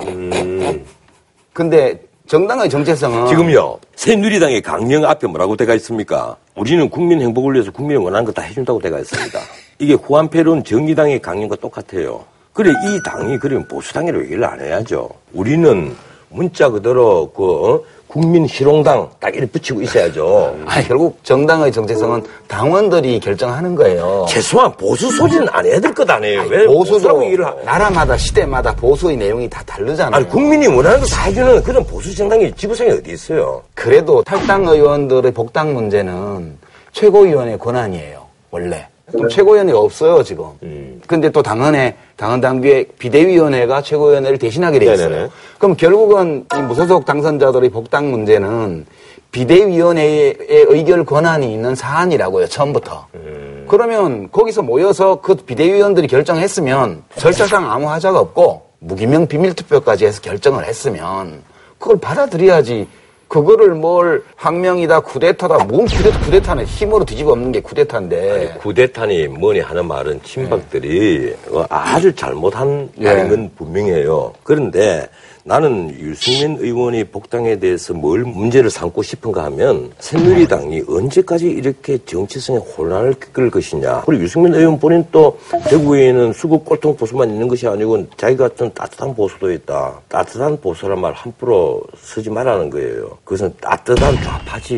근데 정당의 정체성은 지금요, 새누리당의 강령 앞에 뭐라고 돼가 있습니까? 우리는 국민 행복을 위해서 국민이 원하는 거 다 해준다고 돼가 있습니다. 이게 후한패론 정의당의 강령과 똑같아요. 그래, 이 당이 그러면 보수당이라고 얘기를 안 해야죠. 우리는 문자 그대로 그, 어? 국민 희롱당 딱 이렇게 붙이고 있어야죠. 아니 결국 정당의 정체성은 당원들이 결정하는 거예요. 최소한 보수 소리는 안 해야 될 것 아니에요. 왜 보수도 보수라고 하... 나라마다 시대마다 보수의 내용이 다 다르잖아요. 아니, 국민이 원하는 거 다 해주는 그런 보수 정당이 지구상에 어디 있어요? 그래도 탈당 의원들의 복당 문제는 최고위원의 권한이에요. 원래. 그럼 최고위원회가 없어요, 지금. 음. 근데 또 당헌에, 당헌 당규에 비대위원회가 최고위원회를 대신하게 돼 있어요. 네네네. 그럼 결국은 이 무소속 당선자들의 복당 문제는 비대위원회의 의결 권한이 있는 사안이라고요, 처음부터. 음. 그러면 거기서 모여서 그 비대위원들이 결정했으면 절차상 아무 하자가 없고 무기명 비밀 투표까지 해서 결정을 했으면 그걸 받아들여야지. 그거를 뭘 항명이다, 쿠데타다, 뭔 쿠데타, 쿠데타는 힘으로 뒤집어 엎는 게 쿠데타인데. 구대탄이 뭐니 하는 말은 친박들이 어, 아주 잘못한 예. 말인 건 분명해요. 그런데 나는 유승민 의원이 복당에 대해서 뭘 문제를 삼고 싶은가 하면 새누리당이 언제까지 이렇게 정치성에 혼란을 끌 것이냐. 그리고 유승민 의원 본인 또 대구에 있는 수구 꼴통 보수만 있는 것이 아니고 자기 같은 따뜻한 보수도 있다. 따뜻한 보수란 말 함부로 쓰지 말라는 거예요. 그것은 따뜻한 좌파지.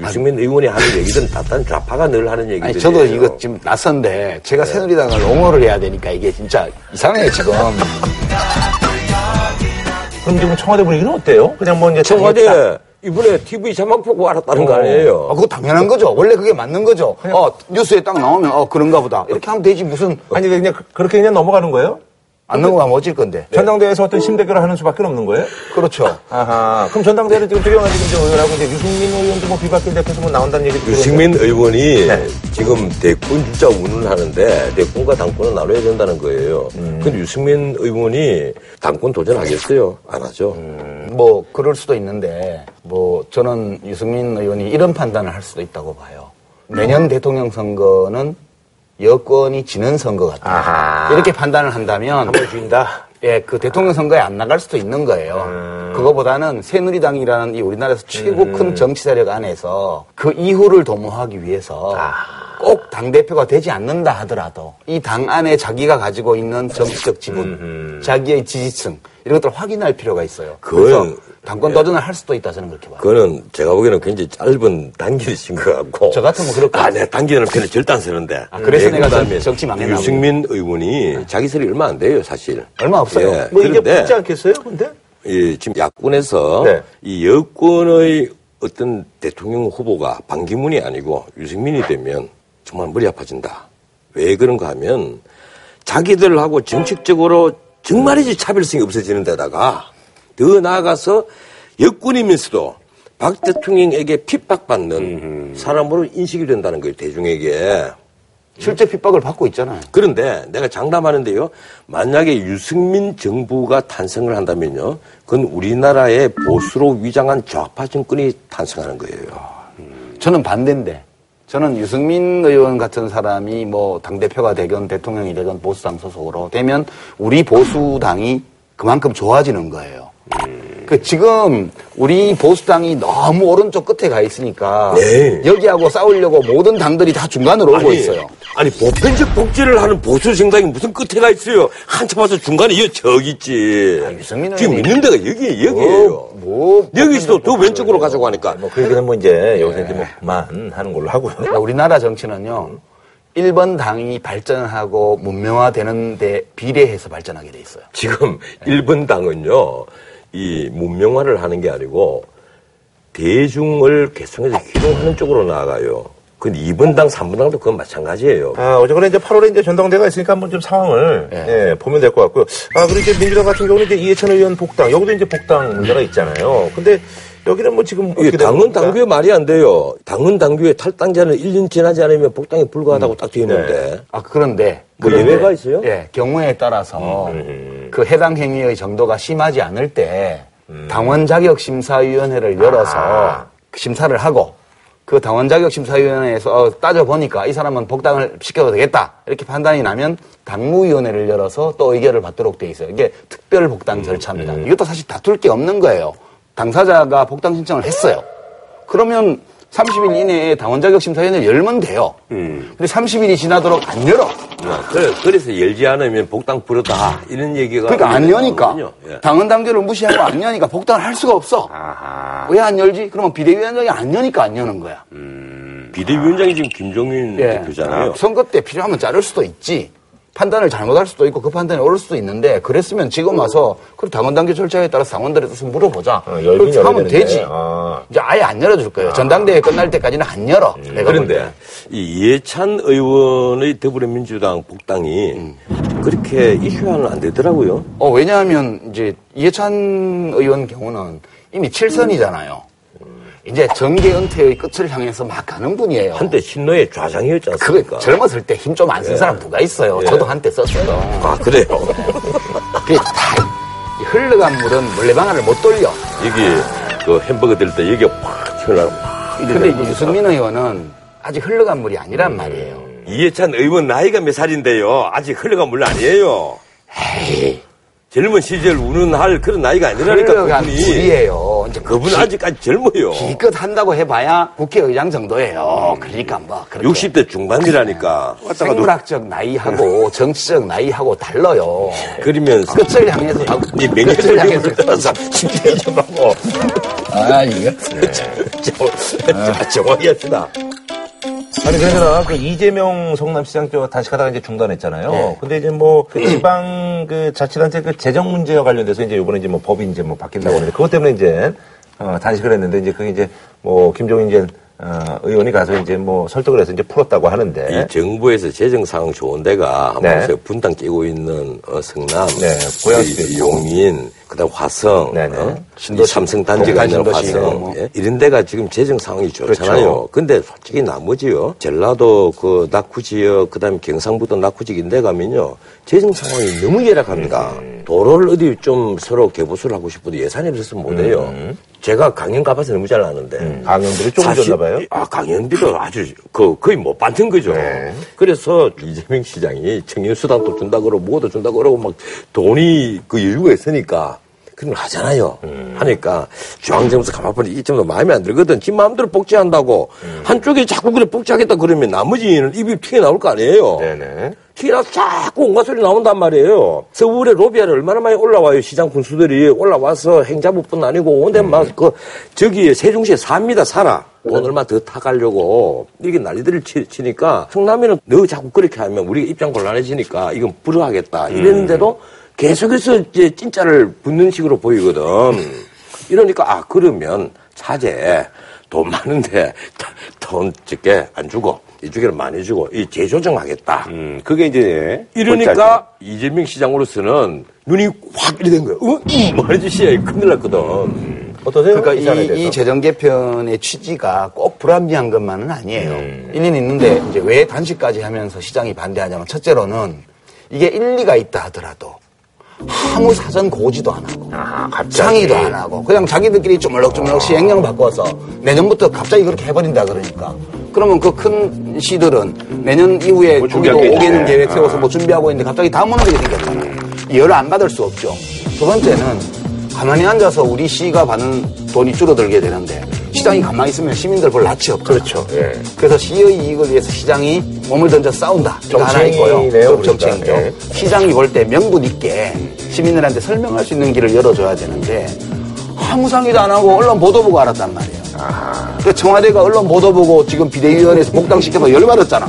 유승민 의원이 하는 얘기들은 따뜻한 좌파가 늘 하는. 아니, 저도 이거 지금 낯선데, 제가 새누리당을 옹호를 해야 되니까 이게 진짜 이상해요, 지금. 그럼 지금 청와대 분위기는 어때요? 그냥 뭐 이제 청와대 이번에 TV 자막 보고 알았다는 거 아니에요? 아, 그거 당연한 거죠. 원래 그게 맞는 거죠. 어, 뉴스에 딱 나오면, 어, 그런가 보다. 이렇게 하면 되지. 무슨, 아니 그냥 그- 그렇게 그냥 넘어가는 거예요? 안 넘어가면 어쩔 건데. 전당대회에서 어떤 심대결을 하는 수밖에 없는 거예요? 그렇죠. 아하. 그럼 전당대회를 지금 조경환 지금 저 의원하고 이제 유승민 의원도 뭐 비박계 대표에서 뭐 나온다는 얘기 듣고 유승민 의원이 지금 대권 주자 운운하는데 대권과 당권은 나눠야 된다는 거예요. 근데 유승민 의원이 당권 도전하겠어요? 안 하죠. 뭐, 그럴 수도 있는데, 뭐, 저는 유승민 의원이 이런 판단을 할 수도 있다고 봐요. 내년 대통령 선거는 여권이 지는 선거 같다. 아하. 이렇게 판단을 한다면, 한번 주인다. 예, 그 대통령 선거에 안 나갈 수도 있는 거예요. 그거보다는 새누리당이라는 이 우리나라에서 최고 큰 정치 세력 안에서 그 이후를 도모하기 위해서 꼭 당 대표가 되지 않는다 하더라도 이 당 안에 자기가 가지고 있는 정치적 지분, 자기의 지지층, 이런 것들을 확인할 필요가 있어요. 그래서 당권 도전을 할 수도 있다 저는 그렇게 봐요. 그거는 제가 보기에는 굉장히 짧은 단기이신 것 같고. 저 같으면 것 아, 같아요. 내가 단기는 편에 절대 안 쓰는데. 아, 그래서 예, 내가 정- 정치 망했나. 유승민 의원이 자기 설이 얼마 안 돼요, 사실. 얼마 없어요. 예, 뭐 이게 그런데 붙지 않겠어요? 근데? 이 지금 야권에서 네. 이 여권의 어떤 대통령 후보가 반기문이 아니고 유승민이 되면 정말 머리 아파진다. 왜 그런가 하면 자기들하고 정책적으로 정말이지 차별성이 없어지는 데다가 더 나아가서 여권이면서도 박 대통령에게 핍박받는 사람으로 인식이 된다는 거예요, 대중에게. 실제 핍박을 받고 있잖아요. 그런데 내가 장담하는데요. 만약에 유승민 정부가 탄생을 한다면요. 그건 우리나라의 보수로 위장한 좌파 정권이 탄생하는 거예요. 저는 반대인데. 저는 유승민 의원 같은 사람이 뭐 당대표가 되건 대통령이 되건 보수당 소속으로 되면 우리 보수당이 그만큼 좋아지는 거예요. 그 지금 우리 보수당이 너무 오른쪽 끝에 가 있으니까 네. 여기하고 싸우려고 모든 당들이 다 중간으로 오고 있어요. 아니 보편적 복지를 하는 보수 정당이 무슨 끝에 가 있어요. 한참 와서 중간에 여 저기 있지. 아, 유승민 지금 있는 데가 여기 여기예요. 뭐, 뭐 여기서도 더 왼쪽으로 가자고 하니까 뭐 그 얘기는 뭐 이제 여기서 이제 뭐 그만 하는 걸로 하고요. 그러니까 우리나라 정치는요. 1번 당이 발전하고 문명화되는 데 비례해서 발전하게 돼 있어요. 지금 일본 당은요, 이 문명화를 하는 게 아니고, 대중을 개성해서 희롱하는 쪽으로 나아가요. 근데 2번 당, 3번 당도 그건 마찬가지예요. 아, 어쨌거나 이제 8월에 이제 전당대가 있으니까 한번 좀 상황을 예, 보면 될 것 같고요. 아, 그리고 이제 민주당 같은 경우는 이제 이해찬 의원 복당, 여기도 이제 복당 문제가 있잖아요. 근데 여기는 뭐 지금 이게 어떻게 당은? 당규에 말이 안 돼요. 당은 당규에 탈당자는 1년 지나지 않으면 복당에 불과하다고 딱 되어 있는데. 아, 그런데. 뭐 그런데, 예외가 있어요? 예, 경우에 따라서 그 해당 행위의 정도가 심하지 않을 때 당원 자격 심사위원회를 열어서 심사를 하고 그 당원 자격 심사위원회에서 어, 따져 보니까 이 사람은 복당을 시켜도 되겠다. 이렇게 판단이 나면 당무위원회를 열어서 또 의결을 받도록 돼 있어요. 이게 특별 복당 절차입니다. 이것도 사실 다툴 게 없는 거예요. 당사자가 복당 신청을 했어요. 그러면 30일 이내에 당원 자격 심사위원회를 열면 돼요. 근데 30일이 지나도록 안 열어. 그래, 그래서 열지 않으면 복당 불허다. 이런 얘기가. 그러니까 안 여니까. 예. 당헌 단계를 무시하고 안 여니까 복당을 할 수가 없어. 왜 안 열지? 그러면 비대위원장이 안 여니까 안 여는 거야. 비대위원장이 지금 김종인 예. 대표잖아요. 선거 때 필요하면 자를 수도 있지. 판단을 잘못할 수도 있고 그 판단이 옳을 수도 있는데 그랬으면 지금 와서 그 당원 단계 절차에 따라서 당원들의 뜻을 물어보자. 어, 그렇게 하면. 되지. 아. 이제 아예 안 열어줄 거예요. 전당대회 끝날 때까지는 안 열어. 때. 그런데 이 이해찬 의원의 더불어민주당 복당이 음. 그렇게 이슈화는 안 되더라고요. 어, 왜냐하면 이제 이해찬 의원 경우는 이미 7선이잖아요. 이제 정계 은퇴의 끝을 향해서 막 가는 분이에요. 한때 신노의 좌장이었지 그 않습니까? 젊었을 때 힘 좀 안쓴 사람 누가 있어요. 예. 저도 한때 썼어요. 아 그래요. 그게 다이 흘러간 물은 물레방아를 못 돌려. 여기 그 햄버거 들때 여기가 팍 튀어나오고 팍 근데 이제 유승민 의원은 아직 흘러간 물이 아니란 말이에요. 이해찬 의원 나이가 몇 살인데요. 아직 흘러간 물 아니에요. 에이, 젊은 시절 운운할 그런 나이가 아니라니까 흘러간 그분이. 물이에요. 이제 그분 기- 아직까지 젊어요. 기껏 한다고 해봐야 국회의장 정도예요. 그러니까 뭐 그렇게 60대 중반이라니까. 생물학적 나이하고 정치적 나이하고 달라요. 그러면서 끝을 향해서 가- 이 끝을 향해서 떠나서 심지어 좀 하고 아 이거 정확히 합시다. 아니 그러잖아 그 이재명 성남시장 쪽 단식하다가 이제 중단했잖아요. 네. 근데 이제 뭐그 지방 그 자치단체 그 재정 문제와 관련돼서 이제 이번에 이제 뭐 법이 이제 뭐 바뀐다고 하는데 그것 때문에 이제 어, 단식을 했는데 이제 그게 이제 뭐 김종인 이제 어, 의원이 가서 이제 뭐 설득을 해서 이제 풀었다고 하는데 이 정부에서 재정 상황 좋은 데가 네. 네. 분당 끼고 있는 어, 성남, 네, 있고. 용인, 그다음 화성, 네 네. 어? 신도시, 이 삼성 단지가 있는 화성, 뭐. 예? 이런 데가 지금 재정 상황이 좋잖아요. 그렇죠. 근데 솔직히 나머지요, 전라도 그 낙후 지역, 그다음에 경상북도 낙후 지역 인데 가면요, 재정 상황이 너무 열악합니다. 음. 도로를 어디 좀 서로 개보수를 하고 싶어도 예산이 없어서 못해요. 음. 제가 강연 가봐서 너무 잘 아는데. 강연들이 조금 사실- 줬나 봐요. 아, 강연비도 아주 그 거의 못 받는 거죠. 네. 그래서 이재명 시장이 청년수당도 준다 그러고 뭐도 준다 그러고 막 돈이 그 여유가 있으니까 그런 거 하잖아요. 음. 하니까 중앙정부에서 가만 보니 이 점도 마음에 안 들거든. 지 마음대로 복지한다고 음. 한쪽에 자꾸 그래 복지하겠다 그러면 나머지는 입이 튀어나올 거 아니에요. 네네. 튀어나와서 자꾸 온갖 소리 나온단 말이에요. 서울에 로비아를 얼마나 많이 올라와요. 시장 군수들이 올라와서 행자부뿐 아니고 온데 음. 막그 저기 세종시에 삽니다 살아. 돈 얼마 더 타가려고 이렇게 난리들을 치, 치니까 성남에는 너 자꾸 그렇게 하면 우리가 입장 곤란해지니까 이건 불허하겠다 이랬는데도 계속해서 이제 진짜를 붙는 식으로 보이거든. 이러니까 아 그러면 차제 돈 많은데 돈 적게 안 주고 이쪽에는 많이 주고 이 재조정하겠다. 음, 그게 이제 이러니까 이재명 시장으로서는 눈이 확 이래 된 거예요. 어? 말해주 씨야 큰일 났거든. 어떠세요? 그러니까 이 이? 재정 개편의 취지가 꼭 불합리한 것만은 아니에요. 음. 일리는 있는데 이제 왜 단식까지 하면서 시장이 반대하냐면 첫째로는 이게 일리가 있다 하더라도 아무 사전 고지도 안 하고 아, 갑자기. 상의도 안 하고 그냥 자기들끼리 쪼물럭쪼물럭 시행령 바꿔서 내년부터 갑자기 그렇게 해버린다 그러니까 그러면 그 큰 시들은 내년 이후에 뭐 준비하겠지. 5개년 계획 세워서 아. 뭐 준비하고 있는데 갑자기 다 무너지게 생겼잖아. 열을 안 받을 수 없죠. 두 번째는 가만히 앉아서 우리 시가 받는 돈이 줄어들게 되는데 시장이 가만히 있으면 시민들 볼 낯이 없죠. 그렇죠. 예. 그래서 시의 이익을 위해서 시장이 몸을 던져 싸운다. 이거 하나 있고요. 정치인이네요. 그러니까. 예. 시장이 볼 때 명분 있게 시민들한테 설명할 수 있는 길을 열어줘야 되는데 아무 상의도 안 하고 언론 보도 보고 알았단 말이에요. 그 청와대가 언론 보도 보고 지금 비대위원회에서 복당시켜서 열받았잖아.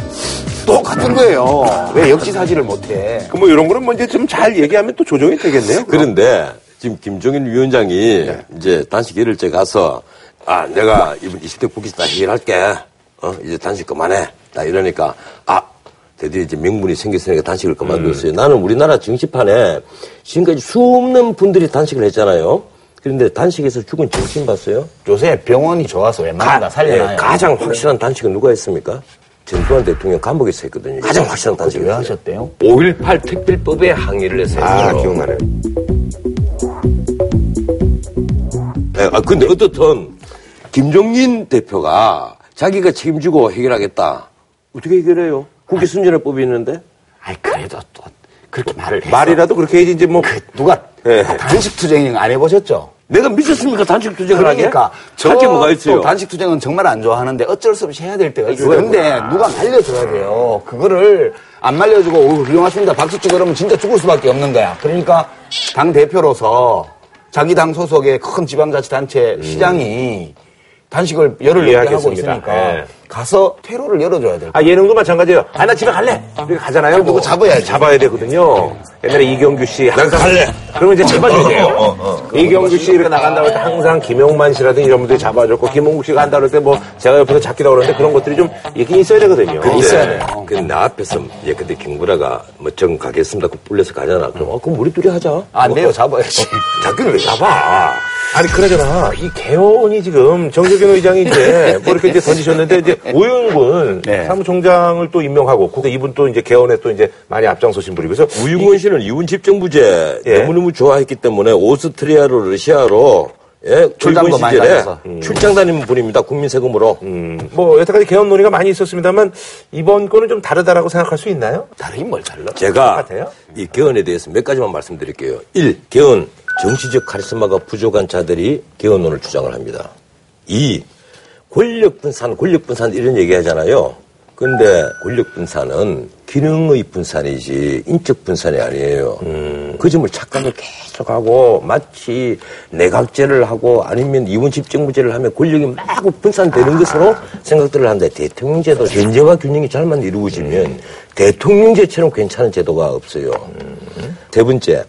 똑같은 거예요. 왜 역지사지를 못해? 그 뭐 이런 거는 뭐 이제 좀 잘 얘기하면 또 조정이 되겠네요. 그런데 지금 김종인 위원장이 이제 단식 열흘째 가서 아 내가 이번 20대 국회에서 다 해결할게. 어 이제 단식 그만해. 나 이러니까 아 드디어 이제 명분이 생겼으니까 단식을 그만뒀어요. 나는 우리나라 정치판에 지금까지 수없는 분들이 단식을 했잖아요. 그런데 단식에서 죽은 정치인 봤어요? 요새 병원이 좋아서 웬만하면 다 살려놔요. 예, 가장 확실한 단식은 누가 했습니까? 전두환 대통령 감옥에서 했거든요. 가장 확실한 단식을 왜 했어요. 하셨대요? 5.18 특별법에 항의를 했어요. 아, 기억나네요. 네, 아, 근데 어떻든, 김종인 대표가 자기가 책임지고 해결하겠다. 어떻게 해결해요? 국회 순전화법이 있는데? 아이, 그래도 또 그렇게 말을 했어. 말이라도 그렇게 해야지 이제 뭐. 누가 예. 단식 투쟁 안 해보셨죠? 내가 미쳤습니까? 단식 투쟁을 하게? 그러니까 할게 뭐가 저 있어요? 또 단식 투쟁은 정말 안 좋아하는데 어쩔 수 없이 해야 될 때가 있어요. 근데 누가 말려줘야 돼요. 그거를 안 말려주고 오, 훌륭하십니다. 박수 치고 그러면 진짜 죽을 수밖에 없는 거야. 그러니까 당 대표로서 자기 당 소속의 큰 지방자치단체 시장이 단식을 열흘 넘게 하고. 있으니까 예. 가서 퇴로를 열어줘야 돼요. 아, 예능도 마찬가지예요. 아, 나 집에 갈래! 이렇게 가잖아요. 누구 뭐. 잡아야지. 잡아야 되거든요. 옛날에 이경규 씨. 난 갈래! 그러면 이제 잡아줘야 돼요. 이경규 씨 이렇게 나간다고 할 때 항상 김용만 씨라든지 이런 분들이 잡아줬고, 김홍국 씨가 한다고 할 때 뭐, 제가 옆에서 잡기도 그러는데 그런 것들이 좀 있긴 있어야 되거든요. 있어야 네. 돼요. 그나 앞에서 이제 근데 김구라가 뭐 정 가겠습니다. 그 불려서 가잖아. 그럼 어, 그럼 우리 둘이 하자. 아, 안 돼요. 잡아야지. 잡기는 왜 잡아? 아니, 그러잖아. 이 개원이 지금 정재균 의장이 이제 뭐 이렇게 이제 던지셨는데 이제 오윤군 네. 사무총장을 또 임명하고 그 이분 또 이제 개원에 또 이제 많이 앞장서신 분이고 그래서 우유건 씨는 이군 집정부제 예. 너무너무 좋아했기 때문에 오스트리아로 러시아로 예, 출장도 많이 시절에 다녀서. 출장 다니는 분입니다. 국민 세금으로. 뭐 여태까지 개헌 논의가 많이 있었습니다만 이번 거는 좀 다르다라고 생각할 수 있나요? 다르긴 뭘 달라. 제가 똑같아요? 이 개헌에 대해서 몇 가지만 말씀드릴게요. 1. 개헌 정치적 카리스마가 부족한 자들이 개헌론을 주장을 합니다. 2. 권력 분산, 권력 분산 이런 얘기 하잖아요. 근데 권력 분산은 기능의 분산이지 인적 분산이 아니에요. 그 점을 착각을 계속하고 마치 내각제를 하고 아니면 이원 집정부제를 하면 권력이 마구 분산되는 것으로 생각들을 하는데 대통령제도 견제와 균형이 잘만 이루어지면 대통령제처럼 괜찮은 제도가 없어요. 세 번째,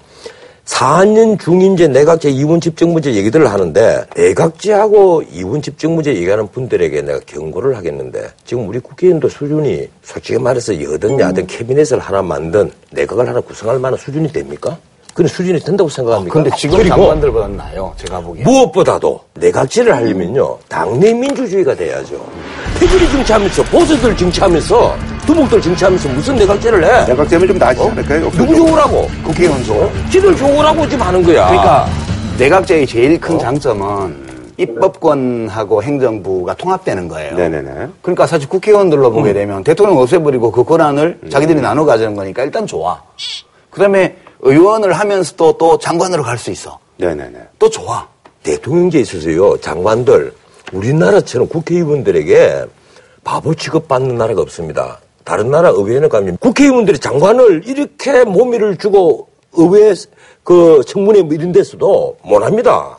4년 중임제, 내각제, 이원 집정부제 얘기들을 하는데 내각제하고 이원 집정부제 얘기하는 분들에게 내가 경고를 하겠는데 지금 우리 국회의원도 수준이 솔직히 말해서 여든 야든 캐비넷을 하나 만든 내각을 하나 구성할 만한 수준이 됩니까? 그런 수준이 된다고 생각합니까? 근데 지금 장관들보다는 나요. 제가 보기에. 무엇보다도 내각제를 하려면요 당내 민주주의가 돼야죠. 패들이 정치하면서 보수들 정치하면서 두목들 정치하면서 무슨 내각제를 해? 내각제면 좀 나아지지 않을까요? 누구 좋으라고? 국회의원 조. 지들 좋으라고 지금 하는 거야. 그러니까 내각제의 제일 큰 장점은 입법권하고 행정부가 통합되는 거예요. 네네네. 그러니까 사실 국회의원들로 보게 되면 대통령 없애버리고 그 권한을 자기들이 나눠 가지는 거니까 일단 좋아. 그 다음에 의원을 하면서도 또 장관으로 갈 수 있어. 네네네. 또 좋아. 대통령제에 있어서요, 장관들, 우리나라처럼 국회의원들에게 바보 취급받는 나라가 없습니다. 다른 나라 의회는 가면 국회의원들이 장관을 이렇게 모미를 주고 의회 그 청문회 뭐 이런 데서도 못 합니다.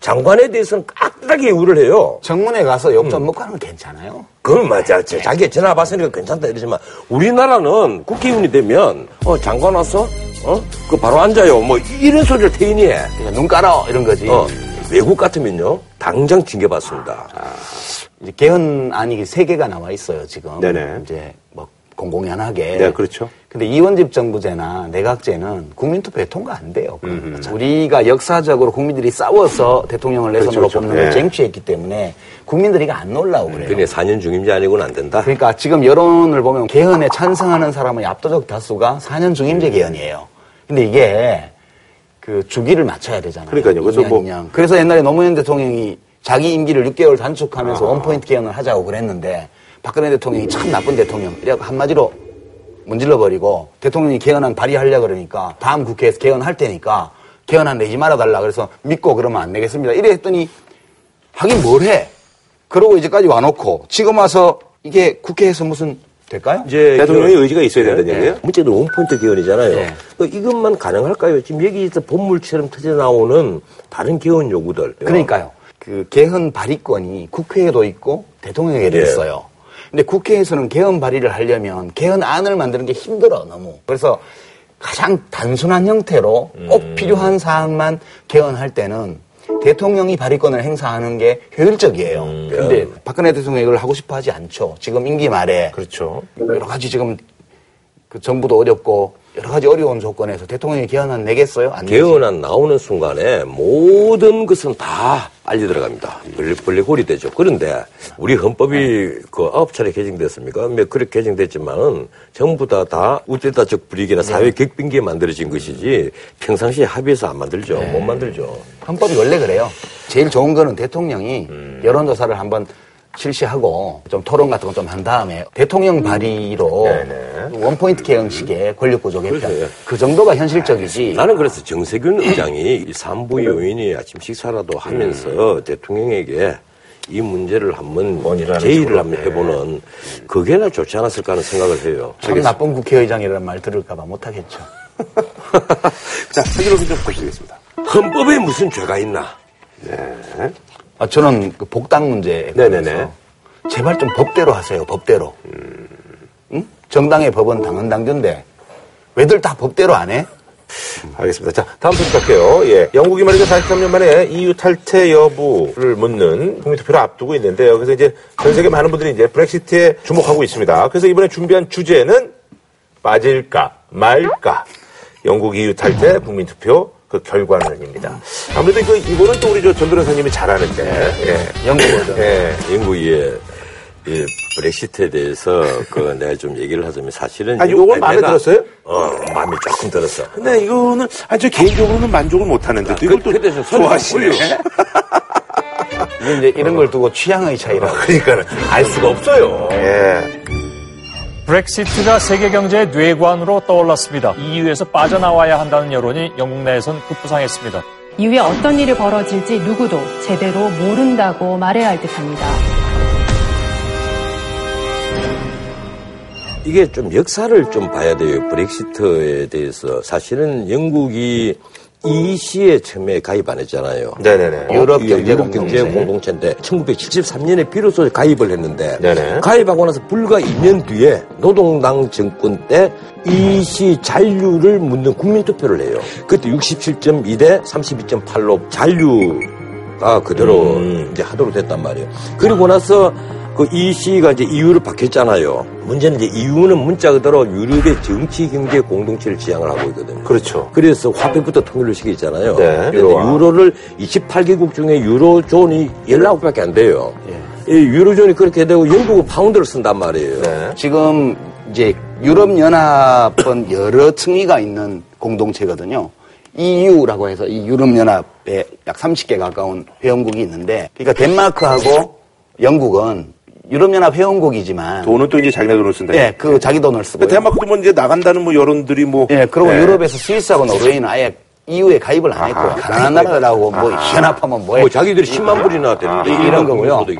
장관에 대해서는 깍하게 예우를 해요. 정문에 가서 욕좀 먹고 건 괜찮아요. 그건 맞아. 저 자기 전화 받으니까 괜찮다 이러지만 우리나라는 국회의원이 되면 어 장관 왔어? 어? 그 바로 앉아요. 뭐 이런 소리를 태인이 해. 그냥 눈 깔아 이런 거지. 어, 외국 같으면요, 당장 징계받습니다. 이제 개헌안이 세 개가 나와 있어요 지금. 네네. 이제 뭐 공공연하게. 네, 그렇죠. 근데 이원집 정부제나 내각제는 국민투표에 통과 안 돼요. 우리가 역사적으로 국민들이 싸워서 대통령을 내선으로 그렇죠, 뽑는 그렇죠. 걸 네. 쟁취했기 때문에 국민들이 안 놀라고 그래요. 그래, 4년 중임제 아니고는 안 된다. 그러니까 지금 여론을 보면 개헌에 찬성하는 사람의 압도적 다수가 4년 중임제 개헌이에요. 근데 이게 그 주기를 맞춰야 되잖아요. 그러니까요. 그래서 2년, 뭐- 2년. 그래서 옛날에 노무현 대통령이 자기 임기를 6개월 단축하면서 원포인트 개헌을 하자고 그랬는데 박근혜 대통령이 참 나쁜 대통령. 이래 한마디로 문질러 버리고 대통령이 개헌안 발의하려 그러니까 다음 국회에서 개헌할 테니까 개헌안 내지 말아 달라. 그래서 믿고 그러면 안 내겠습니다. 이래 했더니 하긴 뭘 해? 그러고 이제까지 와놓고 지금 와서 이게 국회에서 무슨 될까요? 이제 대통령의 그- 의지가 있어야 된다는 얘기예요? 문제는 원포인트 개헌이잖아요. 네. 그 이것만 가능할까요? 지금 여기서 본물처럼 터져 나오는 다른 개헌 요구들. 그러니까요. 그 개헌 발의권이 국회에도 있고 대통령에게도 예. 있어요. 근데 국회에서는 개헌 발의를 하려면 개헌안을 만드는 게 힘들어 너무. 그래서 가장 단순한 형태로 꼭 필요한 사항만 개헌할 때는 대통령이 발의권을 행사하는 게 효율적이에요. 근데 박근혜 대통령이 이걸 하고 싶어 하지 않죠. 지금 임기 말에 그렇죠. 여러 가지 지금 그 정부도 어렵고 여러 가지 어려운 조건에서 대통령이 개헌안 내겠어요? 안. 개헌안 나오는 순간에 모든 것은 다 빨리 들어갑니다. 벌레벌레골이 되죠. 그런데 우리 헌법이 그 아홉 차례 개정됐습니까? 몇 그렇게 개정됐지만은 전부 다 다 우대다적 불이익이나 사회 격빙기에 만들어진 것이지 평상시에 합의해서 안 만들죠. 못 만들죠. 헌법이 원래 그래요. 제일 좋은 거는 대통령이 여론조사를 한번 실시하고 좀 토론 같은 거 좀 한 다음에 대통령 발의로 원포인트 개헌식의 권력구조 개편 그렇죠, 예. 그 정도가 현실적이지. 나는 그래서 정세균 의장이 이 산부 요인이 아침 식사라도 하면서 대통령에게 이 문제를 한번 제의를. 한번 해보는 그게 나 좋지 않았을까 하는 생각을 해요. 참 나쁜 국회의장이라는 말 들을까봐 못하겠죠. 자, 한준호 좀 보시겠습니다. 헌법에 무슨 죄가 있나? 아, 저는 그 복당 문제에 네네네. 관해서 제발 좀 법대로 하세요. 법대로. 응? 정당의 법은 당헌 당규인데 왜들 다 법대로 안 해? 알겠습니다. 자, 다음 소식 갈게요. 예. 영국이 말이죠. 43년 만에 EU 탈퇴 여부를 묻는 국민투표를 앞두고 있는데요. 그래서 이제 전 세계 많은 분들이 이제 브렉시트에 주목하고 있습니다. 그래서 이번에 준비한 주제는 빠질까 말까. 영국 EU 탈퇴 국민투표 그 결과론입니다. 아무래도 그 이거는 또 우리 저 전 변호사님이 잘 아는데. 예. 영국 버전. 예. 영국의 이 브렉시트에 대해서 그 내가 좀 얘기를 하자면 사실은 아, 요건 마음에 내가- 들었어요? 어, 마음에 조금 들었어. 근데 이거는 아니 저 개인적으로는 만족을 못 하는데 또 이걸 그- 또 좋아하시네. 이제 이런 걸 두고 취향의 차이라 고. 그러니까는 알 수가 없어요. 예. 브렉시트가 세계 경제의 뇌관으로 떠올랐습니다. EU에서 빠져나와야 한다는 여론이 영국 내에선 급부상했습니다. 이후에 어떤 일이 벌어질지 누구도 제대로 모른다고 말해야 할 듯합니다. 이게 좀 역사를 좀 봐야 돼요. 브렉시트에 대해서. 사실은 영국이 EC에 처음에 가입 안 했잖아요. 네네네. 유럽 이 경제 유럽 경제 공동체. 공동체인데 1973년에 비로소 가입을 했는데 네네. 가입하고 나서 불과 2년 뒤에 노동당 정권 때 EC 잔류를 묻는 국민투표를 해요. 그때 67.2 대 32.8로 잔류 가 그대로 음. 이제 하도록 됐단 말이에요. 그리고 나서 그 EC가 이제 EU로 바뀌었잖아요. 문제는 이제 EU는 문자 그대로 유럽의 정치 경제 공동체를 지향을 하고 있거든요. 그렇죠. 그래서 화폐부터 통일을 시키잖아요. 네. 유로를 28개국 중에 유로존이 19개밖에 안 돼요. 예. 이 유로존이 그렇게 되고 영국은 파운드를 쓴단 말이에요. 네. 지금 이제 유럽연합은 여러 층위가 있는 공동체거든요. EU라고 해서 이 유럽연합에 약 30개 가까운 회원국이 있는데, 그러니까 덴마크하고 영국은 유럽연합 회원국이지만, 돈은 또 이제 자기네 돈을 쓴다. 예, 그 자기 돈을 쓰고. 대한민국도 뭐 이제 나간다는 뭐 여론들이 뭐. 예, 그리고 예. 유럽에서 스위스하고 노르웨이는 아예 EU에 가입을 안 했고. 가난한 나라라고 뭐 연합하면 뭐해. 뭐 자기들이 10만 불이나 되는데 아, 이런 거고요. 소득이.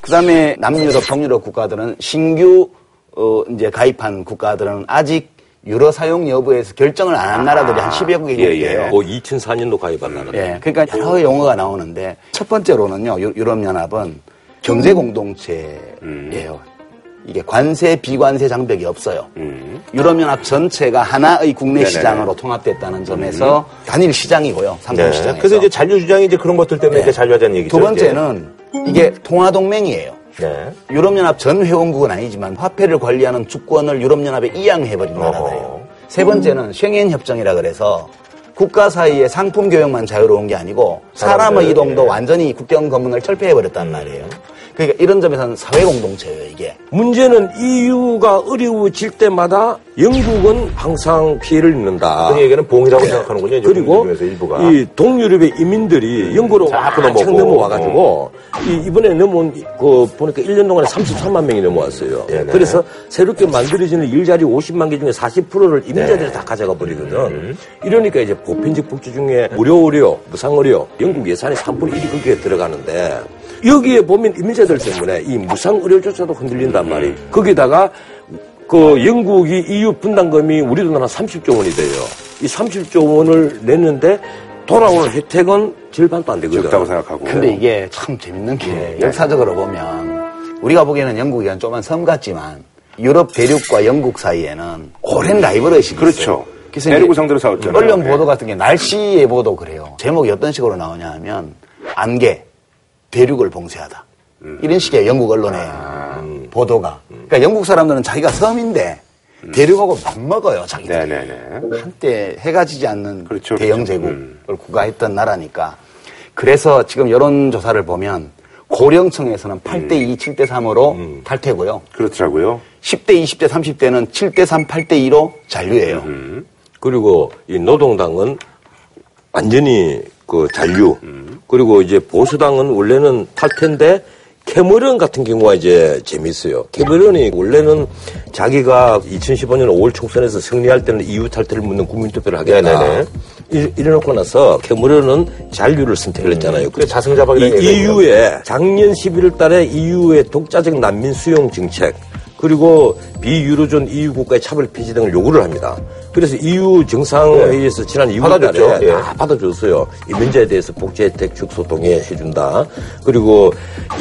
그 다음에 남유럽, 동유럽 국가들은 신규, 어, 이제 가입한 국가들은 아직 유로 사용 여부에서 결정을 안 한 나라들이 한 10여 개국 예, 예. 있대요. 뭐 2004년도 가입한 나라. 예, 그러니까 여러 용어가 나오는데 첫 번째로는요, 유- 유럽연합은 경제 공동체예요. 이게 관세, 비관세 장벽이 없어요. 유럽연합 전체가 하나의 국내 네네네. 시장으로 통합됐다는 점에서 단일 시장이고요. 상품 네. 시장에서. 그래서 이제 잔류 주장이 이제 그런 것들 때문에 네. 이제 잔류하자는 얘기죠. 두 번째는 이게 통화 동맹이에요. 이제. 네. 유럽연합 전 회원국은 아니지만 화폐를 관리하는 주권을 유럽연합에 이양해버린 나라예요. 세 번째는 쉥겐 협정이라 그래서 국가 사이의 상품 교역만 자유로운 게 아니고 사람의 이동도 예. 완전히 국경 검문을 철폐해버렸단 말이에요. 그러니까 이런 점에서는 사회 공동체예요, 이게. 문제는 EU가 어려워질 때마다 영국은 항상 피해를 입는다. 그 얘기는 봉이라고 생각하는군요. 이제 그리고. 이 동유럽의 이민들이 영국으로 자꾸 확 넘어오고. 넘어와가지고 이, 이번에 넘어온 그 보니까 1년 동안에 33만 명이 넘어왔어요. 네네. 그래서 새롭게 만들어지는 일자리 50만 개 중에 40%를 이민자들이 네. 다 가져가 버리거든. 음. 이러니까 이제 보편적 복지 중에 무료 의료, 무상 의료, 영국 예산의 3분의 1이 거기에 들어가는데 여기에 보면 이민자들 때문에 이 무상 의료조차도 흔들린단 말이에요. 거기다가 그 영국이 EU 분담금이 우리 돈한 30조 원이 돼요. 이 30조 원을 냈는데 돌아오는 혜택은 절반도 안 되거든. 적다고 생각하고. 근데 이게 참 재밌는 게 역사적으로 보면 우리가 보기에는 영국이 한 조그만 섬 같지만 유럽 대륙과 영국 사이에는 오랜 라이벌 의식이 그렇죠. 있어요. 그래서 이제 상대로 싸웠잖아요. 언론 예. 보도 같은 게 날씨 예보도 그래요. 제목이 어떤 식으로 나오냐 하면 안개, 대륙을 봉쇄하다. 이런 식의 영국 언론의 보도가. 그러니까 영국 사람들은 자기가 섬인데 대륙하고 맞먹어요, 자기들. 네네네. 한때 해가 지지 않는 그렇죠, 대영 그렇죠. 제국을 구가했던 나라니까. 그래서 지금 여론조사를 보면 고령층에서는 8대2, 7대3으로 탈퇴고요. 그렇더라고요. 10대, 20대, 30대는 7대3, 8대2로 잔류예요. 그리고 이 노동당은 완전히 그 잔류. 그리고 이제 보수당은 원래는 탈퇴인데 캐머런 같은 경우가 이제 재밌어요. 캐머런이 원래는 자기가 2015년 5월 총선에서 승리할 때는 EU 탈퇴를 묻는 국민투표를 하겠다. 네네네. 이- 이래놓고 나서 캐머런은 잔류를 선택을 했잖아요. 그게 자승자박이라는 이 얘기가 EU에 작년 11월 달에 EU의 독자적 난민 수용 정책 그리고 비유로존 EU 국가의 차별 폐지 등을 요구를 합니다. 그래서 EU 정상회의에서 지난 2월 받아줬죠. 달에 예. 다 받아줬어요. 이민자에 대해서 복지 혜택 축소 동의해 준다. 그리고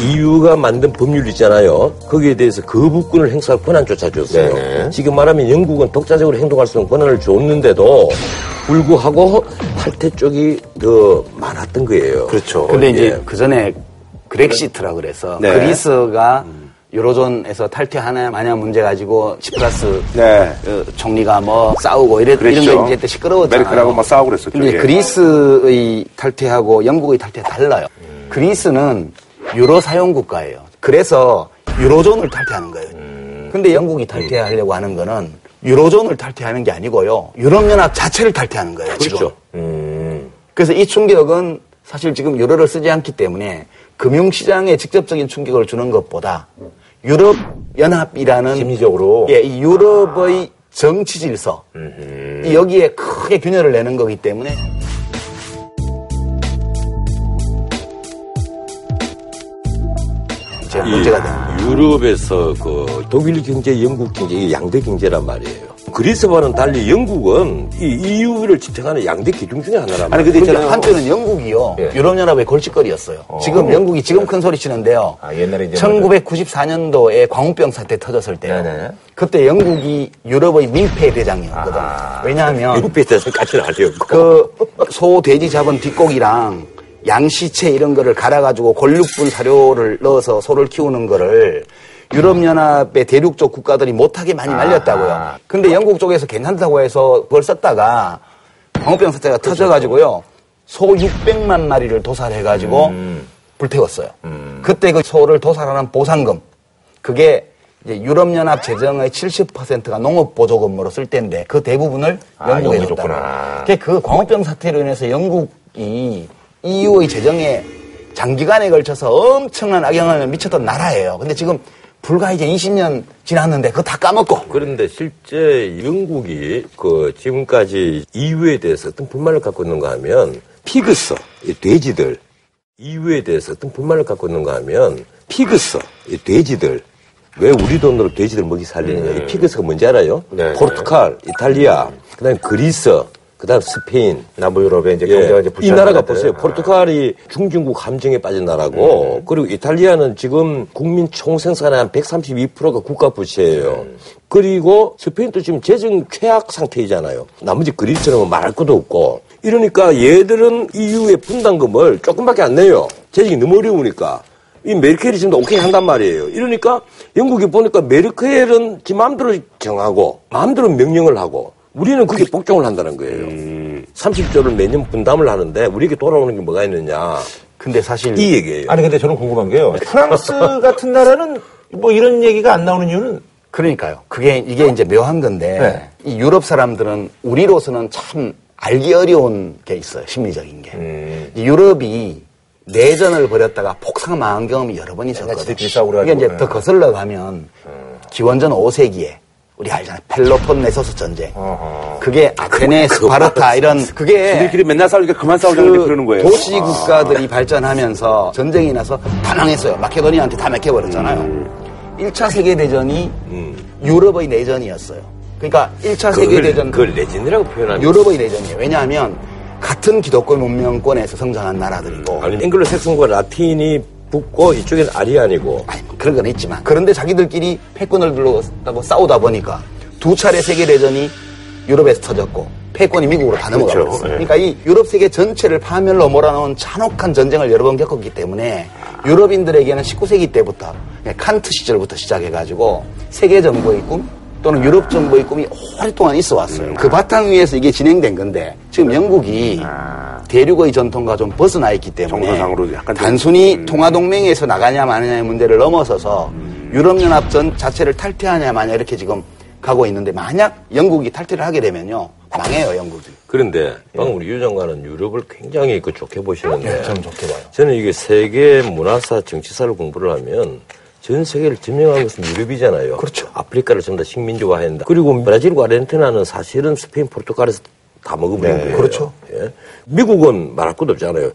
EU가 만든 법률 있잖아요. 거기에 대해서 거부권을 행사할 권한조차 줬어요. 네네. 지금 말하면 영국은 독자적으로 행동할 수 있는 권한을 줬는데도 불구하고 탈퇴 쪽이 더 많았던 거예요. 그렇죠. 근데 이제 예. 그 전에 그렉시트라 그래서 네. 그리스가 유로존에서 탈퇴하냐 마냐 문제 가지고 치프라스 네. 어, 총리가 뭐 싸우고 이래, 그랬죠. 이런 거 이제 때 시끄러웠잖아요. 메르켈하고 막 싸우고 그랬었죠. 근데 예. 그리스의 탈퇴하고 영국의 탈퇴 달라요. 그리스는 유로 사용 국가예요. 그래서 유로존을 탈퇴하는 거예요. 근데 영국이 탈퇴하려고 하는 거는 유로존을 탈퇴하는 게 아니고요. 유럽연합 자체를 탈퇴하는 거예요. 그렇죠. 음. 그래서 이 충격은 사실 지금 유로를 쓰지 않기 때문에 금융시장에 직접적인 충격을 주는 것보다 유럽 연합이라는 심리적으로. 예, 이 유럽의 정치 질서 이 여기에 크게 균열을 내는 거기 때문에 이제 문제가 거예요. 유럽에서 그 독일 경제, 영국 경제 이 양대 경제란 말이에요. 그리스와는 달리 영국은 이 EU를 집행하는 양대 기둥 중에 하나란 아니. 근데 있잖아요. 한때는 영국이요 예. 유럽연합의 골칫거리였어요. 지금 영국이 지금 큰 소리 치는데요. 아, 옛날에 이제 1994년도에 광우병 사태 터졌을 때요. 네네. 그때 영국이 유럽의 민폐 대장이었거든. 왜냐하면 미국 비슷해서까지는 아니었고. 그소 돼지 잡은 뒷고기랑 양시체 이런 거를 갈아가지고 골육분 사료를 넣어서 소를 키우는 거를 유럽연합의 대륙 쪽 국가들이 못하게 많이 말렸다고요. 근데 영국 쪽에서 괜찮다고 해서 그걸 썼다가 광우병 사태가 터져가지고요. 소 600만 마리를 도살해가지고 불태웠어요. 그때 그 소를 도살하는 보상금 그게 유럽연합 재정의 70%가 농업보조금으로 쓸 때인데 그 대부분을 아, 영국에. 그게 그 광우병 사태로 인해서 영국이 EU의 재정에 장기간에 걸쳐서 엄청난 악영향을 미쳤던 나라예요. 근데 지금 불과 이제 20년 지났는데 그거 다 까먹고 그런데 실제 영국이 그 지금까지 EU에 대해서 어떤 불만을 갖고 있는가 하면 PIGS, 이 돼지들. EU에 대해서 어떤 불만을 갖고 있는가 하면 PIGS, 이 돼지들. 왜 우리 돈으로 돼지들 먹이 살리느냐. 이 PIGS가 뭔지 알아요? 네. 포르투갈, 이탈리아, 그 다음에 그리스, 그 다음 스페인. 남부 유럽에 이제 예, 경제가 이제 이 나라가. 보세요. 포르투갈이 중진국 함정에 빠진 나라고, 그리고 이탈리아는 지금 국민 총생산의 한 132%가 국가 부채예요. 그리고 스페인도 지금 재정 최악 상태이잖아요. 나머지 그리스는 말할 것도 없고. 이러니까 얘들은 EU의 분담금을 조금밖에 안 내요. 재정이 너무 어려우니까. 이 메르켈이 지금 오케이 한단 말이에요. 이러니까 영국이 보니까 메르켈은 지 마음대로 정하고 마음대로 명령을 하고 우리는 그게 복종을 한다는 거예요. 30조를 매년 분담을 하는데 우리에게 돌아오는 게 뭐가 있느냐. 근데 사실 이 얘기예요. 아니 근데 저는 궁금한 게요. 프랑스 같은 나라는 뭐 이런 얘기가 안 나오는 이유는 그러니까요. 그게 이게 이제 묘한 건데 네. 이 유럽 사람들은 우리로서는 참 알기 어려운 게 있어요. 심리적인 게. 음. 이 유럽이 내전을 벌였다가 폭삭 망한 경험이 여러 번 있었거든요. 이게 이제. 더 거슬러 가면 기원전 5세기에 우리 알잖아요. 펠로폰네소스 전쟁. 그게 아테네, 스파르타 이런 그게 지들끼리 맨날 싸우니까 그만 싸우자고 그 그러는 거예요. 도시 국가들이 발전하면서 전쟁이 나서 다 망했어요. 마케도니아한테 다 먹혀버렸잖아요. 1차 세계 대전이 유럽의 내전이었어요. 그러니까 1차 세계 대전 그걸 내전이라고 표현하면 유럽의 내전이에요. 왜냐하면 같은 기독교 문명권에서 성장한 나라들이고 아니 앵글로 색슨과 라틴이 붙고 이쪽엔 아리안이고 아니, 그런 건 있지만 그런데 자기들끼리 패권을 둘러싸고 싸우다 보니까 두 차례 세계 대전이 유럽에서 터졌고 패권이 미국으로 다 넘어가 그렇죠. 버렸어요. 그러니까 이 유럽 세계 전체를 파멸로 몰아넣은 잔혹한 전쟁을 여러 번 겪었기 때문에 유럽인들에게는 19세기 때부터 칸트 시절부터 시작해가지고 세계 정부의 꿈 또는 유럽 정부의 꿈이 오랫동안 있어 왔어요. 그 바탕 위에서 이게 진행된 건데 지금 영국이 대륙의 전통과 좀 벗어나 있기 때문에 약간 좀- 단순히 음. 통화동맹에서 나가냐 마느냐의 문제를 넘어서서 유럽연합 전 자체를 탈퇴하냐 마냐 이렇게 지금 가고 있는데 만약 영국이 탈퇴를 하게 되면요 망해요 영국이. 그런데 방금 우리 유 장관은 유럽을 굉장히 그 좋게 보시는데 네, 저는 좋게 봐요. 저는 이게 세계 문화사 정치사를 공부를 하면 전 세계를 지명한 것은 유럽이잖아요. 그렇죠. 아프리카를 전부 다 식민지화한다. 그리고 브라질과 아르헨티나는 사실은 스페인, 포르투갈에서 다 먹어버린 네, 거예요. 그렇죠. 예. 미국은 말할 것도 없잖아요.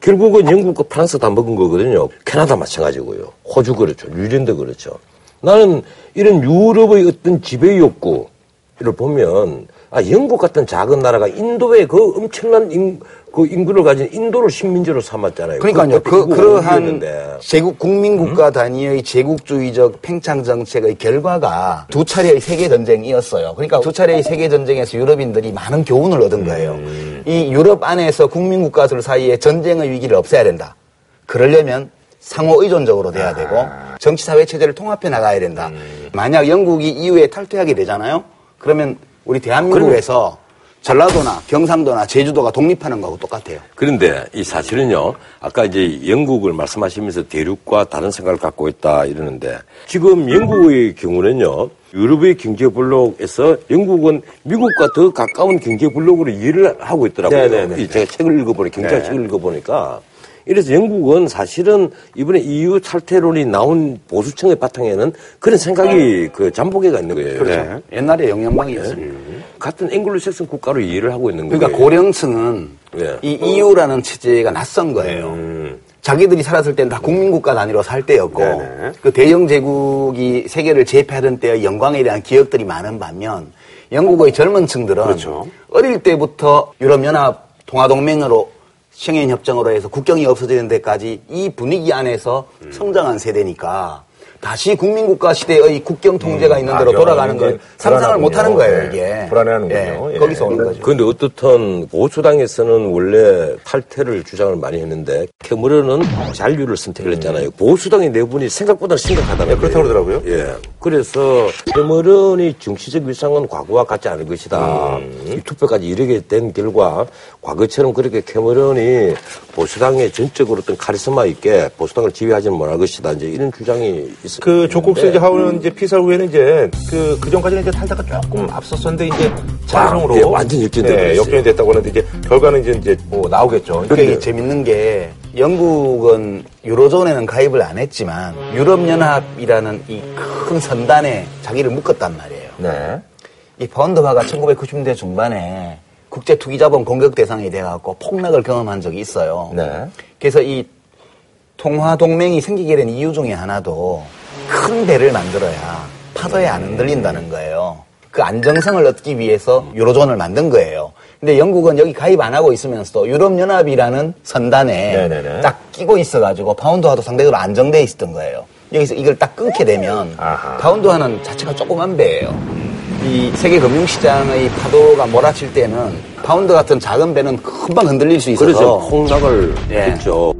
결국은 영국과 프랑스 다 먹은 거거든요. 캐나다 마찬가지고요. 호주 그렇죠. 뉴질랜드 그렇죠. 나는 이런 유럽의 어떤 지배 욕구를 보면 아, 영국 같은 작은 나라가 인도에 그 엄청난 인, 그 인구를 가진 인도를 식민지로 삼았잖아요. 그러니까요. 그, 그러한. 제국 국민국가 단위의 제국주의적 팽창 정책의 결과가 두 차례의 세계 전쟁이었어요. 그러니까 두 차례의 세계 전쟁에서 유럽인들이 많은 교훈을 얻은 거예요. 이 유럽 안에서 국민국가들 사이에 전쟁의 위기를 없애야 된다. 그러려면 상호 의존적으로 돼야 되고 정치 사회 체제를 통합해 나가야 된다. 만약 영국이 이후에 탈퇴하게 되잖아요. 그러면 우리 대한민국에서 전라도나 경상도나 제주도가 독립하는 거하고 똑같아요. 그런데 이 사실은요, 아까 이제 영국을 말씀하시면서 대륙과 다른 생각을 갖고 있다 이러는데 지금 영국의 경우는요, 유럽의 경제 블록에서 영국은 미국과 더 가까운 경제 블록으로 일을 하고 있더라고요. 네네네. 이 제가 책을 읽어보니 경제 네. 책을 읽어보니까 이래서 영국은 사실은 이번에 EU 탈퇴론이 나온 보수층의 바탕에는 그런 생각이 그 잠복해가 있는 거예요. 그렇죠. 옛날에 영향방이었어요. 같은 앵글로색슨 국가로 이해를 하고 있는 거예요. 그러니까 고령층은 예. 이 EU라는 체제가 낯선 거예요. 음. 자기들이 살았을 때는 다 국민국가 단위로 살 때였고 네네. 그 대영 제국이 세계를 제패하던 때의 영광에 대한 기억들이 많은 반면 영국의 젊은 층들은 그렇죠. 어릴 때부터 유럽연합 동아동맹으로 청행 협정으로 해서 국경이 없어지는 데까지 이 분위기 안에서 음. 성장한 세대니까 다시 국민국가 시대의 국경 통제가 있는 대로 아, 돌아가는 걸 상상을 못 하는. 거예요, 예. 이게. 불안해하는군요. 예, 예. 거기서 오는 거죠. 그런데 어떻든 보수당에서는 원래 탈퇴를 주장을 많이 했는데 캐머런은 잔류를 선택을 했잖아요. 보수당의 내분이 생각보다 심각하다는 예, 그렇다고 거예요. 그러더라고요. 예. 그래서 캐머런이 정치적 위상은 과거와 같지 않을 것이다. 음. 이 투표까지 이르게 된 결과 과거처럼 그렇게 캐머런이 보수당에 전적으로 어떤 카리스마 있게 보수당을 지휘하지는 못할 것이다. 이제 이런 주장이 있어요. 그 조국세 이제 하우는 이제 피살 후에는 이제 그, 그 전까지는 이제 탈다가 조금 앞섰었는데 이제 자성으로. 예, 완전 역전돼 예, 버렸어요. 역전이 됐다고 하는데 이제 결과는 이제, 이제 뭐 나오겠죠. 그게 그러니까 재밌는 게 영국은 유로존에는 가입을 안 했지만 유럽연합이라는 이 큰 선단에 자기를 묶었단 말이에요. 네. 이 펀드화가 1990년대 중반에 국제 투기자본 공격 대상이 돼갖고 폭락을 경험한 적이 있어요. 네. 그래서 이 통화 동맹이 생기게 된 이유 중에 하나도 큰 배를 만들어야 파도에 안 흔들린다는 거예요. 그 안정성을 얻기 위해서 유로존을 만든 거예요. 근데 영국은 여기 가입 안 하고 있으면서도 유럽연합이라는 선단에 네네네. 딱 끼고 있어가지고 파운드화도 상대적으로 안정돼 있었던 거예요. 여기서 이걸 딱 끊게 되면 아하. 파운드화는 자체가 조그만 배예요. 이 세계 금융시장의 파도가 몰아칠 때는 파운드 같은 작은 배는 금방 흔들릴 수 있어서 그래서 폭락을 예. 했죠.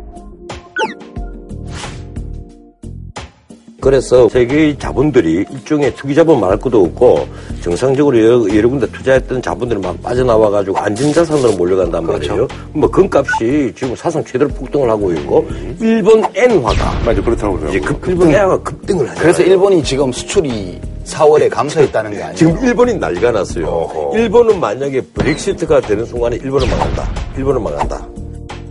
그래서 세계의 자본들이 일종의 투기 자본 말할 것도 없고 정상적으로 여러, 여러 군데 투자했던 자본들이 막 빠져나와 가지고 안전자산으로 몰려간단 그렇죠. 말이에요. 뭐 금값이 지금 사상 최대로 폭등을 하고 있고 일본 엔화가 맞아, 그렇다고. 이제 급, 일본 엔화가 급등을 하죠. 그래서 일본이 지금 수출이 4월에 감소했다는 게 아니에요. 지금 일본이 난리가 났어요. 어허. 일본은 만약에 브렉시트가 되는 순간에 일본은 망한다. 일본은 망한다.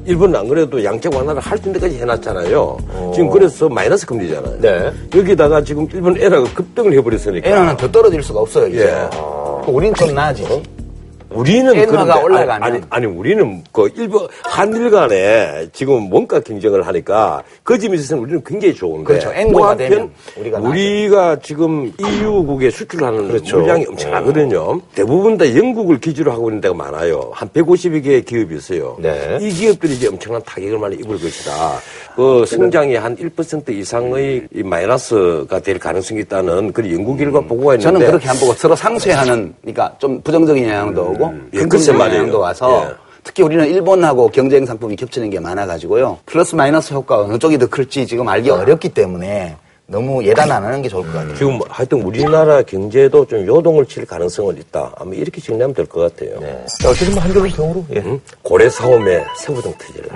일본은 안 그래도 양적 완화를 할 때까지 해놨잖아요. 지금 그래서 마이너스 금리잖아요. 네. 여기다가 지금 일본 에라가 급등을 해버렸으니까. 엔화는 더 떨어질 수가 없어요, 이제. 예. 우린 좀 나아지지. 우리는 엔화가 올라가면. 아니, 아니, 아니, 우리는 그 일본 한일 간에 지금 뭔가 경쟁을 하니까 그 점에 있어서는 우리는 굉장히 좋은데 그렇죠. 한편 되면 우리가 우리가 지금 EU국에 수출하는 그렇죠. 물량이 엄청나거든요. 대부분 다 영국을 기지로 하고 있는 데가 많아요. 한 150여 개의 기업이 있어요. 네. 이 기업들이 이제 엄청난 타격을 많이 입을 것이다. 그 성장이 한 1% 이상의 이 마이너스가 될 가능성이 있다는 그런 연구 결과 보고가 있는데 저는 그렇게 안 보고 서로 상쇄하는, 그러니까 좀 부정적인 영향도 오고, 예, 글쎄 긍정적인 말이에요. 영향도 와서, 예. 특히 우리는 일본하고 경쟁 상품이 겹치는 게 많아가지고요. 플러스 마이너스 효과가 어느 쪽이 더 클지 지금 알기 어렵기 때문에 너무 예단 안 하는 게 좋을 것 같아요. 지금 하여튼 우리나라 경제도 좀 요동을 칠 가능성은 있다. 아마 이렇게 정리하면 될 것 같아요. 자, 어쨌든 뭐 한겨울 경우로. 예. 응? 고래 사움에 세부등 터지라.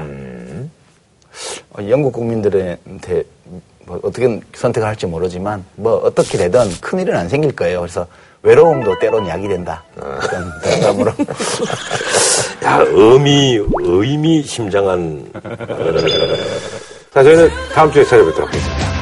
어, 영국 국민들한테 뭐 어떻게 선택을 할지 모르지만 뭐 어떻게 되든 큰 일은 안 생길 거예요. 그래서 외로움도 때론 약이 된다. 그런 농담으로. 야, 의미, 의미 심장한. 자, 저희는 다음 주에 찾아뵙도록 하겠습니다.